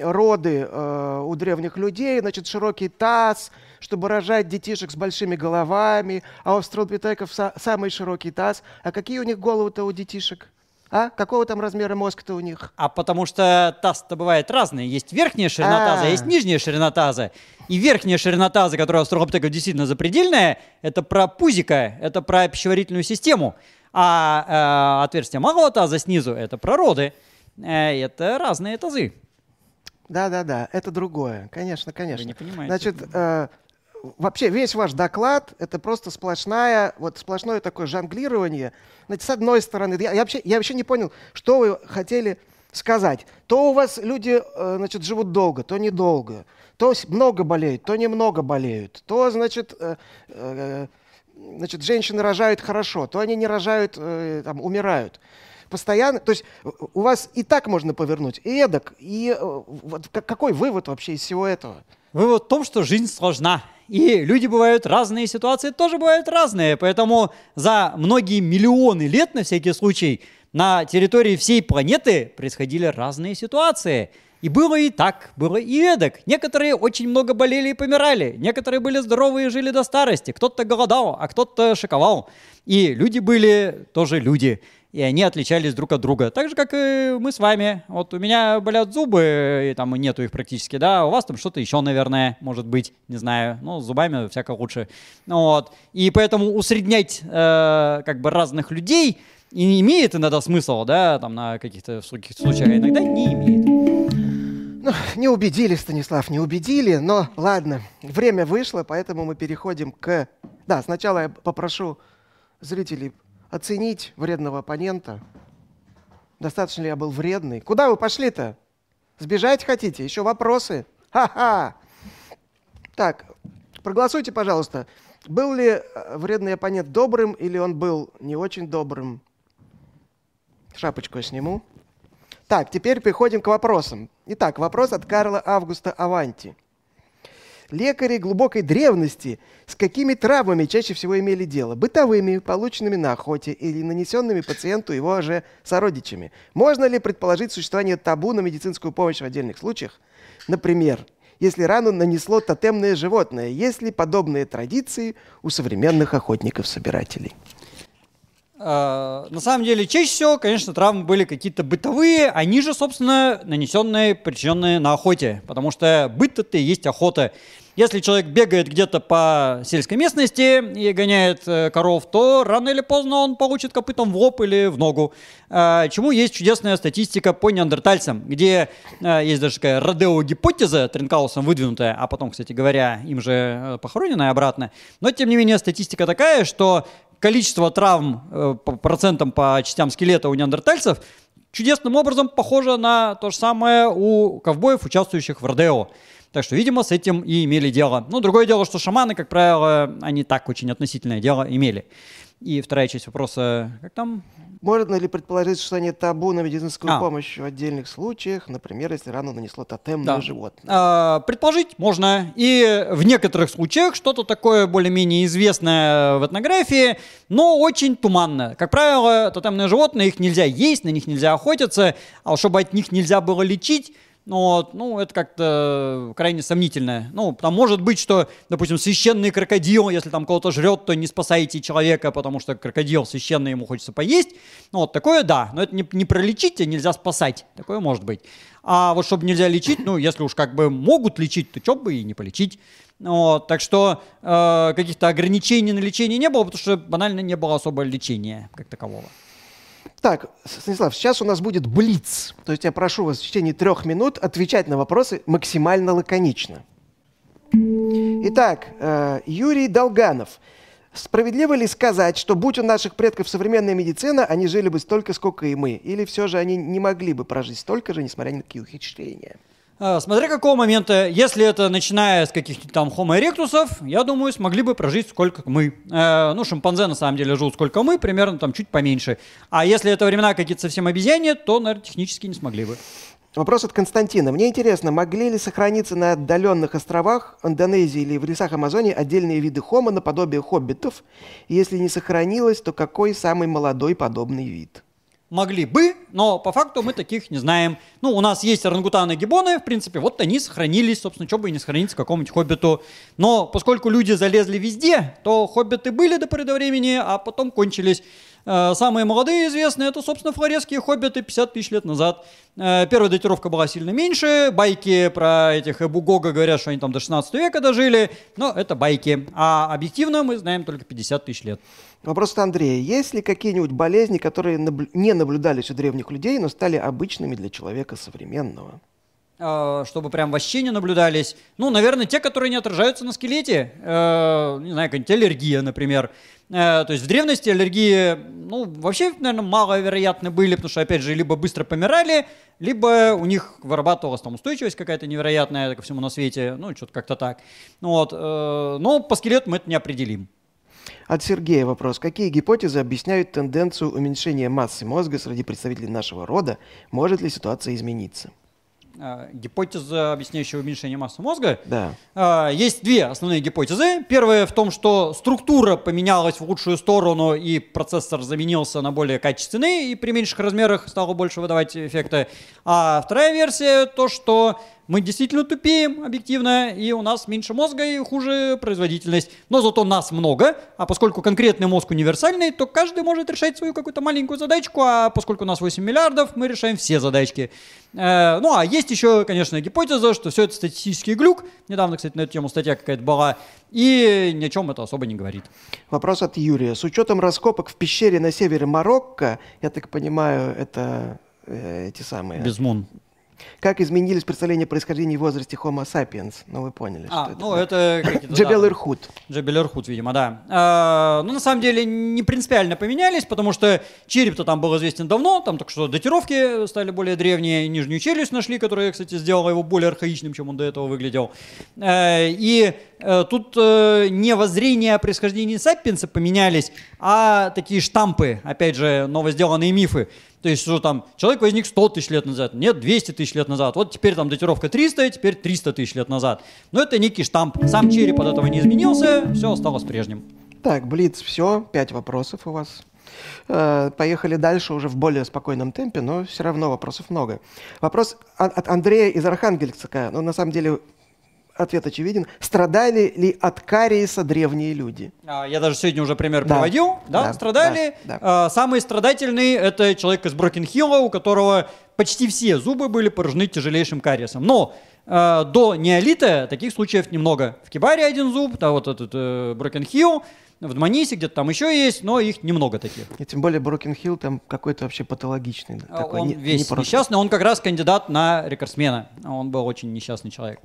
роды э, у древних людей, значит, широкий таз, чтобы рожать детишек с большими головами, а у австралопитеков са- самый широкий таз. А какие у них головы-то у детишек? А? Какого там размера мозг-то у них? А потому что таз-то бывает разный. Есть верхняя ширина А-а-а. таза, есть нижняя ширина таза. И верхняя ширина таза, которая у австралопитеков действительно запредельная, это про пузика, это про пищеварительную систему. А э, отверстие малого таза снизу – это про роды. Э, это разные тазы. Да-да-да, это другое. Конечно, конечно. Вы не понимаете. Значит, э, вообще весь ваш доклад — это просто сплошная, вот сплошное такое жонглирование. Значит, с одной стороны, я, я, вообще, я вообще не понял, что вы хотели сказать. То у вас люди, э, значит, живут долго, то недолго. То много болеют, то немного болеют. То, значит, э, э, значит женщины рожают хорошо, то они не рожают, там, умирают постоянно, то есть у вас и так можно повернуть, и эдак, и вот какой вывод вообще из всего этого? Вывод в том, что жизнь сложна. И люди бывают разные, ситуации тоже бывают разные. Поэтому за многие миллионы лет, на всякий случай, на территории всей планеты происходили разные ситуации. И было и так, было и эдак. Некоторые очень много болели и помирали. Некоторые были здоровые и жили до старости. Кто-то голодал, а кто-то шиковал. И люди были тоже люди и они отличались друг от друга. Так же, как и мы с вами. Вот у меня болят зубы, и там нету их практически, да, у вас там что-то еще, наверное, может быть, не знаю, ну, с зубами всяко лучше. Вот. И поэтому усреднять э, как бы разных людей и имеет иногда смысла, да, там на каких-то случаях, а иногда не имеет. Ну, не убедили, Станислав, не убедили, но ладно, время вышло, поэтому мы переходим к... Да, сначала я попрошу зрителей оценить вредного оппонента. Достаточно ли я был вредный? Куда вы пошли-то? Сбежать хотите? Еще вопросы? Ха-ха! Так, проголосуйте, пожалуйста. Был ли э, вредный оппонент добрым или он был не очень добрым? Шапочку я сниму. Так, теперь переходим к вопросам. Итак, вопрос от Карла Августа Аванти лекари глубокой древности с какими травмами чаще всего имели дело? Бытовыми, полученными на охоте или нанесенными пациенту его же сородичами? Можно ли предположить существование табу на медицинскую помощь в отдельных случаях? Например, если рану нанесло тотемное животное, есть ли подобные традиции у современных охотников-собирателей? Э, на самом деле, чаще всего, конечно, травмы были какие-то бытовые, они же, собственно, нанесенные, причиненные на охоте, потому что быт это и есть охота. Если человек бегает где-то по сельской местности и гоняет э, коров, то рано или поздно он получит копытом в лоб или в ногу. Э, чему есть чудесная статистика по неандертальцам, где есть даже такая родео-гипотеза Тринкаусом выдвинутая, а потом, кстати говоря, им же похороненная обратно. Но, тем не менее, статистика такая, что количество травм э, по процентам по частям скелета у неандертальцев чудесным образом похоже на то же самое у ковбоев, участвующих в Родео. Так что, видимо, с этим и имели дело. Ну, другое дело, что шаманы, как правило, они так очень относительное дело имели. И вторая часть вопроса, как там? Можно ли предположить, что они табу на медицинскую А. помощь в отдельных случаях, например, если рану нанесло тотемное Да. животное? А, предположить можно. И в некоторых случаях что-то такое более-менее известное в этнографии, но очень туманно. Как правило, тотемные животные, их нельзя есть, на них нельзя охотиться, а чтобы от них нельзя было лечить, вот, ну, это как-то крайне сомнительно. Ну, там может быть, что, допустим, священный крокодил, если там кого-то жрет, то не спасайте человека, потому что крокодил священный, ему хочется поесть. Ну, вот такое да, но это не, не пролечить, а нельзя спасать. Такое может быть. А вот чтобы нельзя лечить, ну, если уж как бы могут лечить, то что бы и не полечить. Вот, так что э, каких-то ограничений на лечение не было, потому что банально не было особо лечения как такового. Так, Станислав, сейчас у нас будет блиц. То есть я прошу вас в течение трех минут отвечать на вопросы максимально лаконично. Итак, э, Юрий Долганов. Справедливо ли сказать, что будь у наших предков современная медицина, они жили бы столько, сколько и мы? Или все же они не могли бы прожить столько же, несмотря ни на какие ухищрения? А, Смотря какого момента, если это начиная с каких-то там Homo erectusов, я думаю, смогли бы прожить сколько мы. Э, ну, шимпанзе на самом деле живут сколько мы, примерно там чуть поменьше. А если это времена какие-то совсем обезьяне, то, наверное, технически не смогли бы. Вопрос от Константина. Мне интересно, могли ли сохраниться на отдаленных островах Индонезии или в лесах Амазонии отдельные виды хома наподобие хоббитов? Если не сохранилось, то какой самый молодой подобный вид? Могли бы, но по факту мы таких не знаем. Ну, у нас есть орангутаны и гибоны, в принципе, вот они сохранились, собственно, что бы и не сохраниться какому-нибудь хоббиту. Но поскольку люди залезли везде, то хоббиты были до поры до времени, а потом кончились. Э, Самые молодые известные, это, собственно, флоресские хоббиты 50 тысяч лет назад. Э, Первая датировка была сильно меньше, байки про этих Эбугога говорят, что они там до 16 века дожили, но это байки. А объективно мы знаем только 50 тысяч лет. Вопрос от Андрея. Есть ли какие-нибудь болезни, которые наблю- не наблюдались у древних людей, но стали обычными для человека современного? Э, чтобы прям вообще не наблюдались. Ну, наверное, те, которые не отражаются на скелете. Э, не знаю, какая-нибудь аллергия, например. Э, то есть в древности аллергии, ну, вообще, наверное, маловероятны были, потому что, опять же, либо быстро помирали, либо у них вырабатывалась там устойчивость какая-то невероятная ко всему на свете, ну, что-то как-то так. Ну, вот, но по скелету мы это не определим. От Сергея вопрос. Какие гипотезы объясняют тенденцию уменьшения массы мозга среди представителей нашего рода? Может ли ситуация измениться? Э, Гипотеза, объясняющая уменьшение массы мозга, Да. А, Есть две основные гипотезы. Первая в том, что структура поменялась в лучшую сторону, и процессор заменился на более качественный, и при меньших размерах стало больше выдавать эффекты. А вторая версия то, что мы действительно тупеем объективно, и у нас меньше мозга и хуже производительность. Но зато нас много, а поскольку конкретный мозг универсальный, то каждый может решать свою какую-то маленькую задачку, а поскольку у нас 8 миллиардов, мы решаем все задачки. Э, ну а есть еще, конечно, гипотеза, что все это статистический глюк. Недавно, кстати, на эту тему статья какая-то была. И ни о чем это особо не говорит. Вопрос от Юрия. С учетом раскопок в пещере на севере Марокко, я так понимаю, это э, эти самые... Безмун. Как изменились представления о происхождении и возрасте Homo sapiens? Ну, вы поняли, А, что это. ну да. это... Джебел Ирхут. Джебель Ирхут, видимо, да. А, ну, на самом деле, не принципиально поменялись, потому что череп-то там был известен давно, там так что датировки стали более древние, нижнюю челюсть нашли, которая, кстати, сделала его более архаичным, чем он до этого выглядел. Э, И э, тут э, не воззрения о происхождении сапиенса поменялись, а такие штампы, опять же, новосделанные мифы. То есть, что там, человек возник 100 тысяч лет назад, нет, 200 тысяч лет назад, вот теперь там датировка 300, теперь 300 тысяч лет назад. Но это некий штамп. Сам череп от этого не изменился, все осталось прежним. Так, Блиц, все, пять вопросов у вас. Э, Поехали дальше уже в более спокойном темпе, но все равно вопросов много. Вопрос от Андрея из Архангельска. Ну, на самом деле, ответ очевиден. Страдали ли от кариеса древние люди? А, Я даже сегодня уже пример Да. приводил, да, Да, страдали. да, А, Самый страдательный это человек из Брокенхилла, у которого почти все зубы были поражены тяжелейшим кариесом. Но э, до неолита таких случаев немного. В Кибаре один зуб, да, вот этот э, Брокенхилл, в Дманисе где-то там еще есть, но их немного таких. И тем более Брокен Хилл там какой-то вообще патологичный. Такой, он не- весь не несчастный, он как раз кандидат на рекордсмена. Он был очень несчастный человек.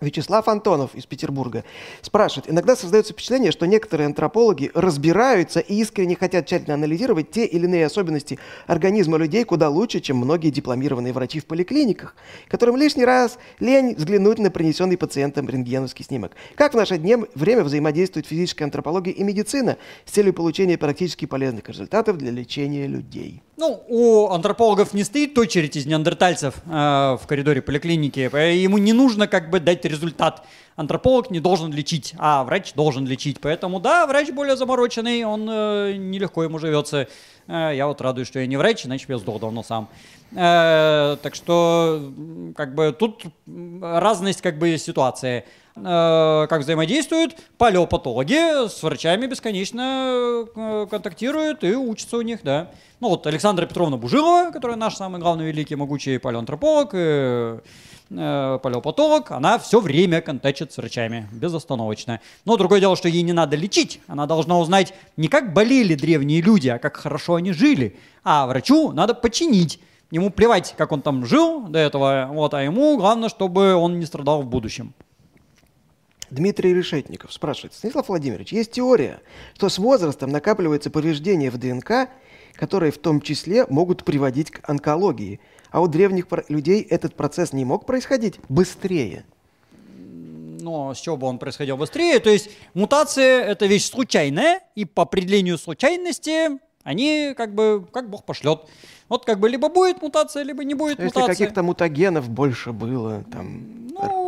Вячеслав Антонов из Петербурга спрашивает. Иногда создается впечатление, что некоторые антропологи разбираются и искренне хотят тщательно анализировать те или иные особенности организма людей куда лучше, чем многие дипломированные врачи в поликлиниках, которым лишний раз лень взглянуть на принесенный пациентам рентгеновский снимок. Как в наше дне время взаимодействует физическая антропология и медицина с целью получения практически полезных результатов для лечения людей? Ну, у антропологов не стоит очередь из неандертальцев э, в коридоре поликлиники. Ему не нужно как бы дать результат. Антрополог не должен лечить, а врач должен лечить. Поэтому да, врач более замороченный, он э, нелегко ему живется. Э, я вот радуюсь, что я не врач, иначе я сдох давно сам. Э, так что как бы тут разность как бы ситуации. Э, как взаимодействуют палеопатологи с врачами бесконечно э, контактируют и учатся у них, да. Ну вот Александра Петровна Бужилова, которая наш самый главный великий могучий палеоантрополог, э, э, палеопатолог, она все время контачит с врачами, безостановочно. Но другое дело, что ей не надо лечить, она должна узнать не как болели древние люди, а как хорошо они жили. А врачу надо починить. Ему плевать, как он там жил до этого, вот, а ему главное, чтобы он не страдал в будущем. Дмитрий Решетников спрашивает. Станислав Владимирович, есть теория, что с возрастом накапливаются повреждения в ДНК, которые в том числе могут приводить к онкологии. А у древних людей этот процесс не мог происходить быстрее. но с чего бы он происходил быстрее. То есть мутация – это вещь случайная, и по определению случайности они как бы, как Бог пошлет. Вот как бы либо будет мутация, либо не будет Если мутация. каких-то мутагенов больше было, там, Ну,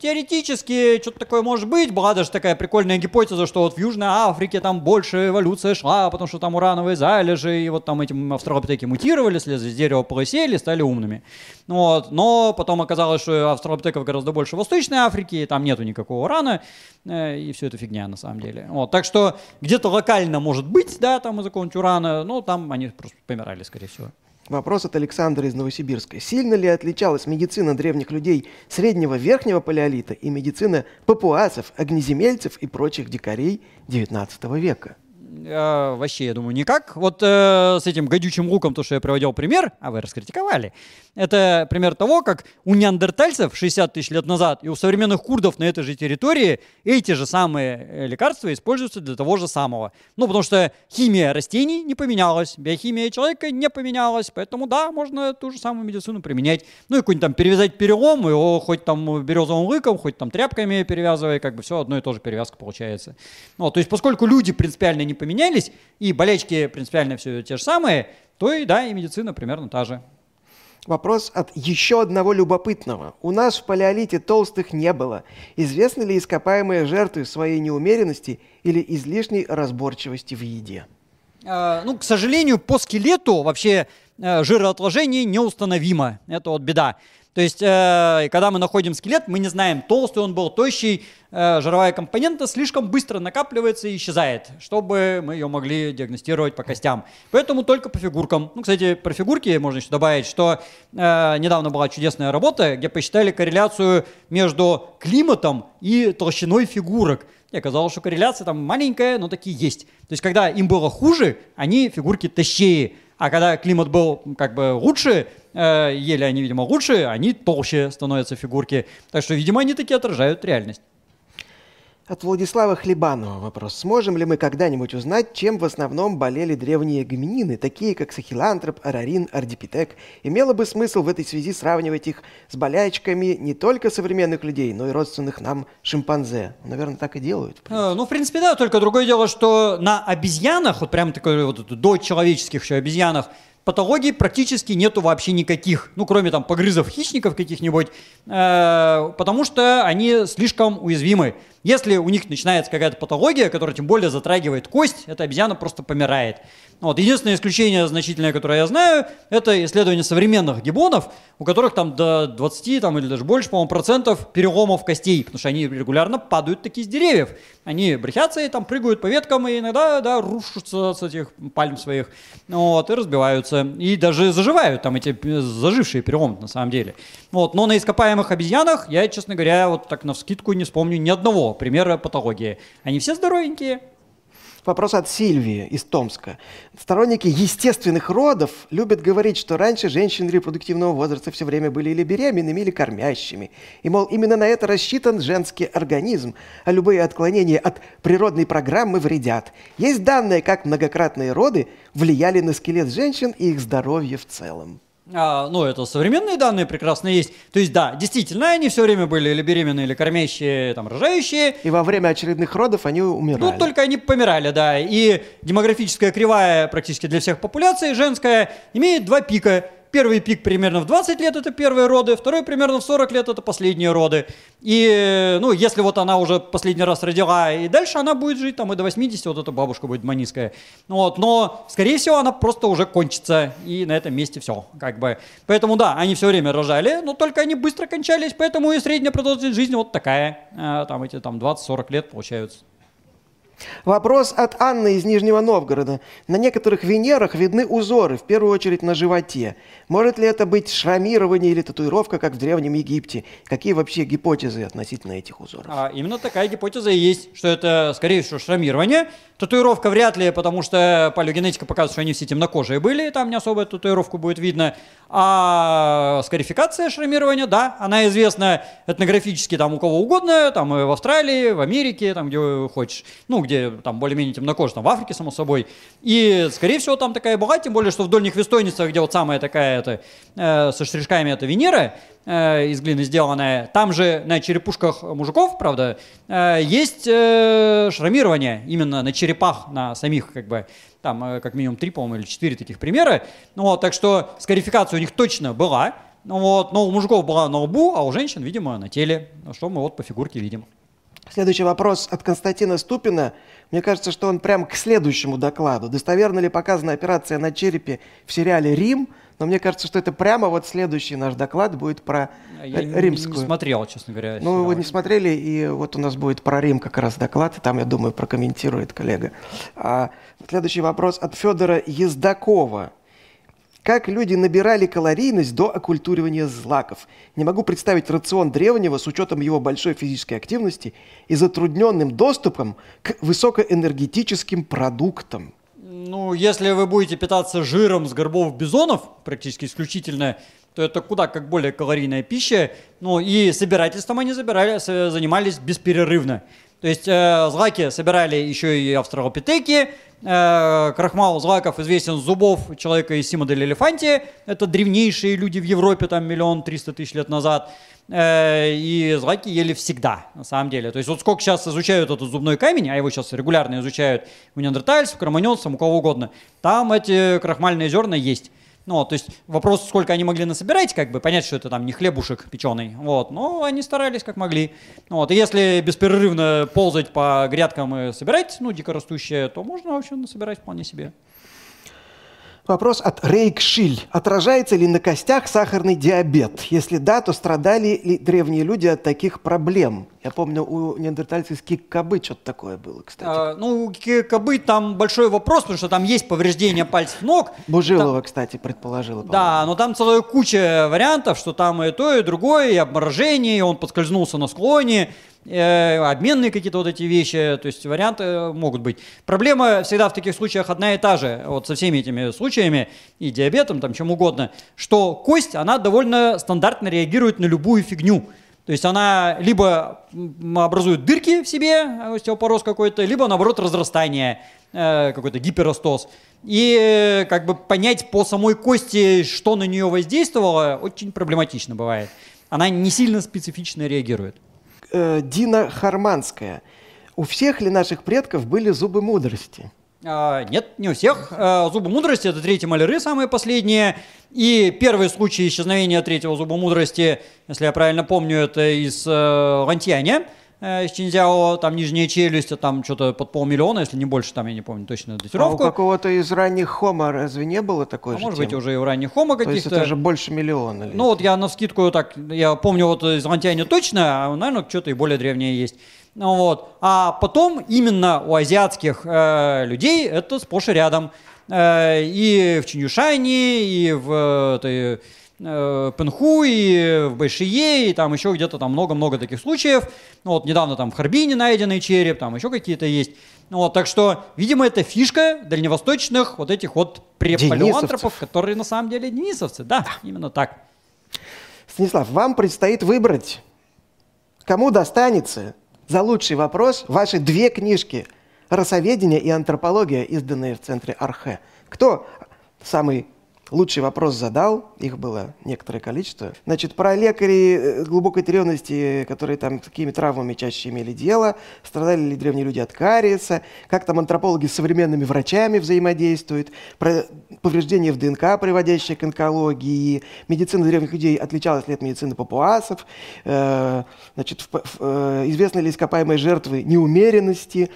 теоретически что-то такое может быть. Была даже такая прикольная гипотеза, что вот в Южной Африке там больше эволюция шла, потому что там урановые залежи, и вот там эти австралопитеки мутировали, слезли с дерева, полысели, стали умными. Ну Вот. Но потом оказалось, что австралопитеков гораздо больше в Восточной Африке, и там нету никакого урана, э, и все это фигня на самом деле. Вот. Так что где-то локально может быть, да, там из-за какого-нибудь урана, но там они просто помирали, скорее всего. Вопрос от Александра из Новосибирска. Сильно ли отличалась медицина древних людей среднего верхнего палеолита и медицина папуасов, огнеземельцев и прочих дикарей XIX века? Э, вообще, я думаю, никак. Вот э, с этим гадючим луком, то, что я приводил пример, а вы раскритиковали, это пример того, как у неандертальцев 60 тысяч лет назад и у современных курдов на этой же территории эти же самые э, лекарства используются для того же самого. Ну, потому что химия растений не поменялась, биохимия человека не поменялась, поэтому да, можно ту же самую медицину применять. Ну и какой-нибудь там перевязать перелом, его хоть там березовым лыком, хоть там тряпками перевязывай, как бы все одно и то же перевязка получается. Ну, то есть поскольку люди принципиально не поменялись, и болячки принципиально все те же самые, то и да, и медицина примерно та же. Вопрос от еще одного любопытного. У нас в палеолите толстых не было. Известны ли ископаемые жертвы своей неумеренности или излишней разборчивости в еде? Э, Ну, к сожалению, по скелету вообще э, жироотложение неустановимо. Это вот беда. То есть, э, когда мы находим скелет, мы не знаем, толстый он был, тощий, э, жировая компонента слишком быстро накапливается и исчезает, чтобы мы ее могли диагностировать по костям. Поэтому только по фигуркам. Ну, кстати, про фигурки можно еще добавить, что э, недавно была чудесная работа, где посчитали корреляцию между климатом и толщиной фигурок. И оказалось, что корреляция там маленькая, но такие есть. То есть, когда им было хуже, они фигурки тащее. А когда климат был как бы лучше, э, ели они, видимо, лучше, они толще становятся фигурки. Так что, видимо, они такие отражают реальность. От Владислава Хлебанова вопрос. Сможем ли мы когда-нибудь узнать, чем в основном болели древние гоминины, такие как сахилантроп, арарин, ардипитек? Имело бы смысл в этой связи сравнивать их с болячками не только современных людей, но и родственных нам шимпанзе. Наверное, так и делают. Э, Ну, в принципе, да, только другое дело, что на обезьянах, вот прям такой вот до человеческих еще обезьянах, патологий практически нету вообще никаких, ну, кроме там погрызов хищников каких-нибудь, э, потому что они слишком уязвимы. Если у них начинается какая-то патология, которая тем более затрагивает кость, эта обезьяна просто помирает. Вот. Единственное исключение значительное, которое я знаю, это исследование современных гибонов, у которых там до 20 там, или даже больше, по-моему, процентов переломов костей, потому что они регулярно падают такие с деревьев. Они брехятся и там прыгают по веткам, и иногда да, рушатся с этих пальм своих, вот, и разбиваются. И даже заживают там эти зажившие переломы на самом деле. Вот. Но на ископаемых обезьянах я, честно говоря, вот так на вскидку не вспомню ни одного примера патологии. Они все здоровенькие. Вопрос от Сильвии из Томска. Сторонники естественных родов любят говорить, что раньше женщины репродуктивного возраста все время были или беременными, или кормящими. И, мол, именно на это рассчитан женский организм, а любые отклонения от природной программы вредят. Есть данные, как многократные роды влияли на скелет женщин и их здоровье в целом. А, ну, это современные данные прекрасно есть. То есть, да, действительно, они все время были или беременные, или кормящие, там, рожающие. И во время очередных родов они умирали. Ну, только они помирали, да. И демографическая кривая практически для всех популяций женская имеет два пика. Первый пик примерно в 20 лет – это первые роды, второй примерно в 40 лет – это последние роды. И, ну, если вот она уже последний раз родила, и дальше она будет жить там и до 80, вот эта бабушка будет маниская. Вот, но, скорее всего, она просто уже кончится, и на этом месте все, как бы. Поэтому, да, они все время рожали, но только они быстро кончались, поэтому и средняя продолжительность жизни вот такая, э, там эти там 20-40 лет получаются. Вопрос от Анны из Нижнего Новгорода. На некоторых Венерах видны узоры, в первую очередь на животе. Может ли это быть шрамирование или татуировка, как в Древнем Египте? Какие вообще гипотезы относительно этих узоров? А, именно такая гипотеза и есть, что это, скорее всего, шрамирование. Татуировка вряд ли, потому что палеогенетика показывает, что они все темнокожие были, там не особо татуировку будет видно. А скарификация шрамирования, да, она известна этнографически там у кого угодно, там и в Австралии, в Америке, там где хочешь, ну, где там более-менее темнокожие, там в Африке, само собой. И, скорее всего, там такая была, тем более, что в дольних вестойницах, где вот самая такая это, э, со штришками это Венера, э, из глины сделанная, там же на черепушках мужиков, правда, э, есть э, шрамирование именно на черепах, на самих, как бы, там как минимум три, по-моему, или четыре таких примера. Ну, вот, так что скарификация у них точно была. Ну, вот, но у мужиков была на лбу, а у женщин, видимо, на теле. Что мы вот по фигурке видим. Следующий вопрос от Константина Ступина. Мне кажется, что он прям к следующему докладу. Достоверно ли показана операция на черепе в сериале «Рим»? Но мне кажется, что это прямо вот следующий наш доклад будет про Я римскую. не смотрел, честно говоря. Ну, вы не смотрели, и вот у нас будет про Рим как раз доклад, и там, я думаю, прокомментирует коллега. А, следующий вопрос от Федора Ездакова. Как люди набирали калорийность до оккультуривания злаков? Не могу представить рацион древнего с учетом его большой физической активности и затрудненным доступом к высокоэнергетическим продуктам. Ну, если вы будете питаться жиром с горбов бизонов, практически исключительно, то это куда как более калорийная пища. Ну, и собирательством они забирали, с- занимались бесперерывно. То есть э, злаки собирали еще и австралопитеки. Э, крахмал злаков известен с зубов человека из Симодель элефанти. Это древнейшие люди в Европе, там миллион триста тысяч лет назад. Э, и злаки ели всегда, на самом деле. То есть вот сколько сейчас изучают этот зубной камень, а его сейчас регулярно изучают у неандертальцев, кроманьонцев, у кого угодно, там эти крахмальные зерна есть. Ну, то есть вопрос, сколько они могли насобирать, как бы понять, что это там не хлебушек печеный, вот, но они старались как могли. Вот, и если беспрерывно ползать по грядкам и собирать, ну, дикорастущее, то можно вообще насобирать вполне себе. Вопрос от Рейкшиль. Отражается ли на костях сахарный диабет? Если да, то страдали ли древние люди от таких проблем? Я помню, у неандертальцев кик-кобы что-то такое было, кстати. А, ну, у ки- кобыль там большой вопрос, потому что там есть повреждение пальцев ног. Бужилова, кстати, предположила. Да, но там целая куча вариантов, что там и то, и другое, и обморожение, и он подскользнулся на склоне, э, обменные какие-то вот эти вещи, то есть варианты могут быть. Проблема всегда в таких случаях одна и та же, вот со всеми этими случаями, и диабетом, там чем угодно, что кость, она довольно стандартно реагирует на любую фигню. То есть она либо образует дырки в себе, э, остеопороз какой-то, либо наоборот разрастание, э, какой-то гиперостоз. И э, как бы понять по самой кости, что на нее воздействовало, очень проблематично бывает. Она не сильно специфично реагирует. Э, Дина Харманская. У всех ли наших предков были зубы мудрости? А, нет, не у всех. А, зубы мудрости это третьи маляры, самые последние. И первый случай исчезновения третьего зуба мудрости, если я правильно помню, это из э, Лантьяне, э, из Чинзяо, там нижняя челюсть, а там что-то под полмиллиона, если не больше, там я не помню точно А у датировку. какого-то из ранних хома разве не было такой А же может быть, темы? уже и у ранних хома То есть каких-то. это же больше миллиона. Ну вот я на скидку так, я помню вот из Лантяне точно, а наверное что-то и более древнее есть. Ну вот. А потом именно у азиатских э, людей это сплошь и рядом. Э, и в Чинюшане, и в э, Пенху, и в Байшие, и там еще где-то там много-много таких случаев. Ну вот недавно там в Харбине найденный череп, там еще какие-то есть. Ну вот, так что, видимо, это фишка дальневосточных вот этих вот препалеоантропов, которые на самом деле денисовцы. Да, именно так. Станислав, вам предстоит выбрать, кому достанется за лучший вопрос ваши две книжки «Расоведение» и «Антропология», изданные в центре Архе. Кто самый лучший вопрос задал? Их было некоторое количество. Значит, про лекарей э, глубокой тревности, которые там с какими травмами чаще имели дело, страдали ли древние люди от кариеса, как там антропологи с современными врачами взаимодействуют, про повреждения в ДНК, приводящие к онкологии, медицина древних людей отличалась ли от медицины папуасов, э, значит, в- в- э, известны ли ископаемые жертвы неумеренности,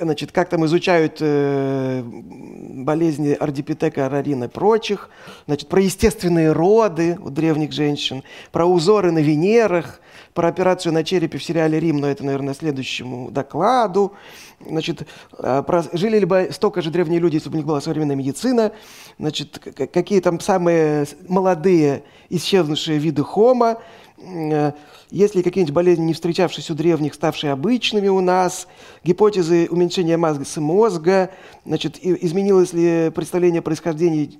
Значит, как там изучают э, болезни ардипитека, рарина и прочих. Значит, про естественные роды у древних женщин, про узоры на Венерах, про операцию на черепе в сериале «Рим», но это, наверное, следующему докладу. Значит, э, про, жили ли бы столько же древние люди, если бы у них была современная медицина. Значит, какие там самые молодые исчезнувшие виды хома. Э, Есть ли какие-нибудь болезни, не встречавшиеся у древних, ставшие обычными у нас? Гипотезы уменьшения массы мозга? Значит, изменилось ли представление о происхождении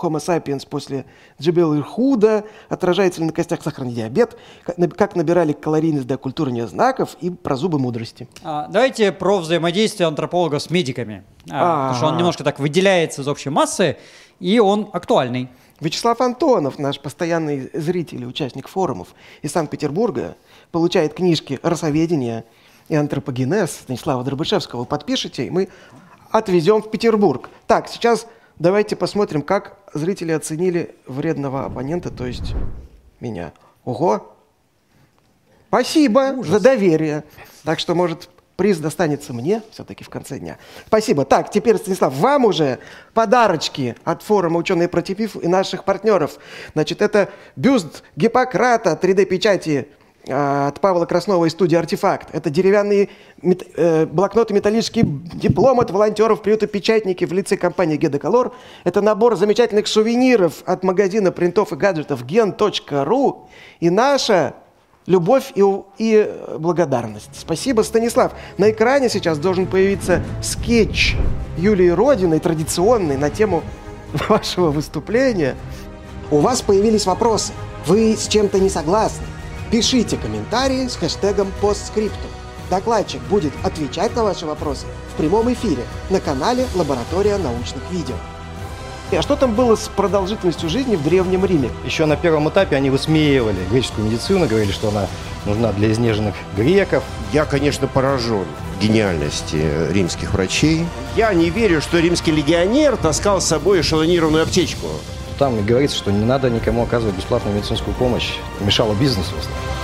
Homo sapiens после Джебел Ирхуда? Отражается ли на костях сахарный диабет? Как наб- Как набирали калорийность до культурных знаков? И про зубы мудрости. А, Давайте про взаимодействие антрополога с медиками. А, Потому что он А. немножко так выделяется из общей массы, и он актуальный. Вячеслав Антонов, наш постоянный зритель и участник форумов из Санкт-Петербурга, получает книжки «Расоведение» и «Антропогенез» Станислава Дробышевского. Подпишите, и мы отвезем в Петербург. Так, сейчас давайте посмотрим, как зрители оценили вредного оппонента, то есть меня. Ого! Спасибо за доверие. Так что, может, приз достанется мне все-таки в конце дня. Спасибо. Так, теперь, Станислав, вам уже подарочки от форума «Ученые против ИФ» и наших партнеров. Значит, это бюст Гиппократа 3D-печати а, от Павла Краснова из студии «Артефакт». Это деревянные мет- э, блокноты, металлический диплом от волонтеров приюта «Печатники» в лице компании «Гедоколор». Это набор замечательных сувениров от магазина принтов и гаджетов gen.ru. И наша любовь и, и э, благодарность. Спасибо, Станислав. На экране сейчас должен появиться скетч Юлии Родиной, традиционный, на тему вашего выступления. У вас появились вопросы. Вы с чем-то не согласны? Пишите комментарии с хэштегом постскриптум. Докладчик будет отвечать на ваши вопросы в прямом эфире на канале «Лаборатория научных видео». А что там было с продолжительностью жизни в Древнем Риме? Еще на первом этапе они высмеивали греческую медицину, говорили, что она нужна для изнеженных греков. Я, конечно, поражен гениальности римских врачей. Я не верю, что римский легионер таскал с собой эшелонированную аптечку. Там говорится, что не надо никому оказывать бесплатную медицинскую помощь. Мешало бизнесу. в основном.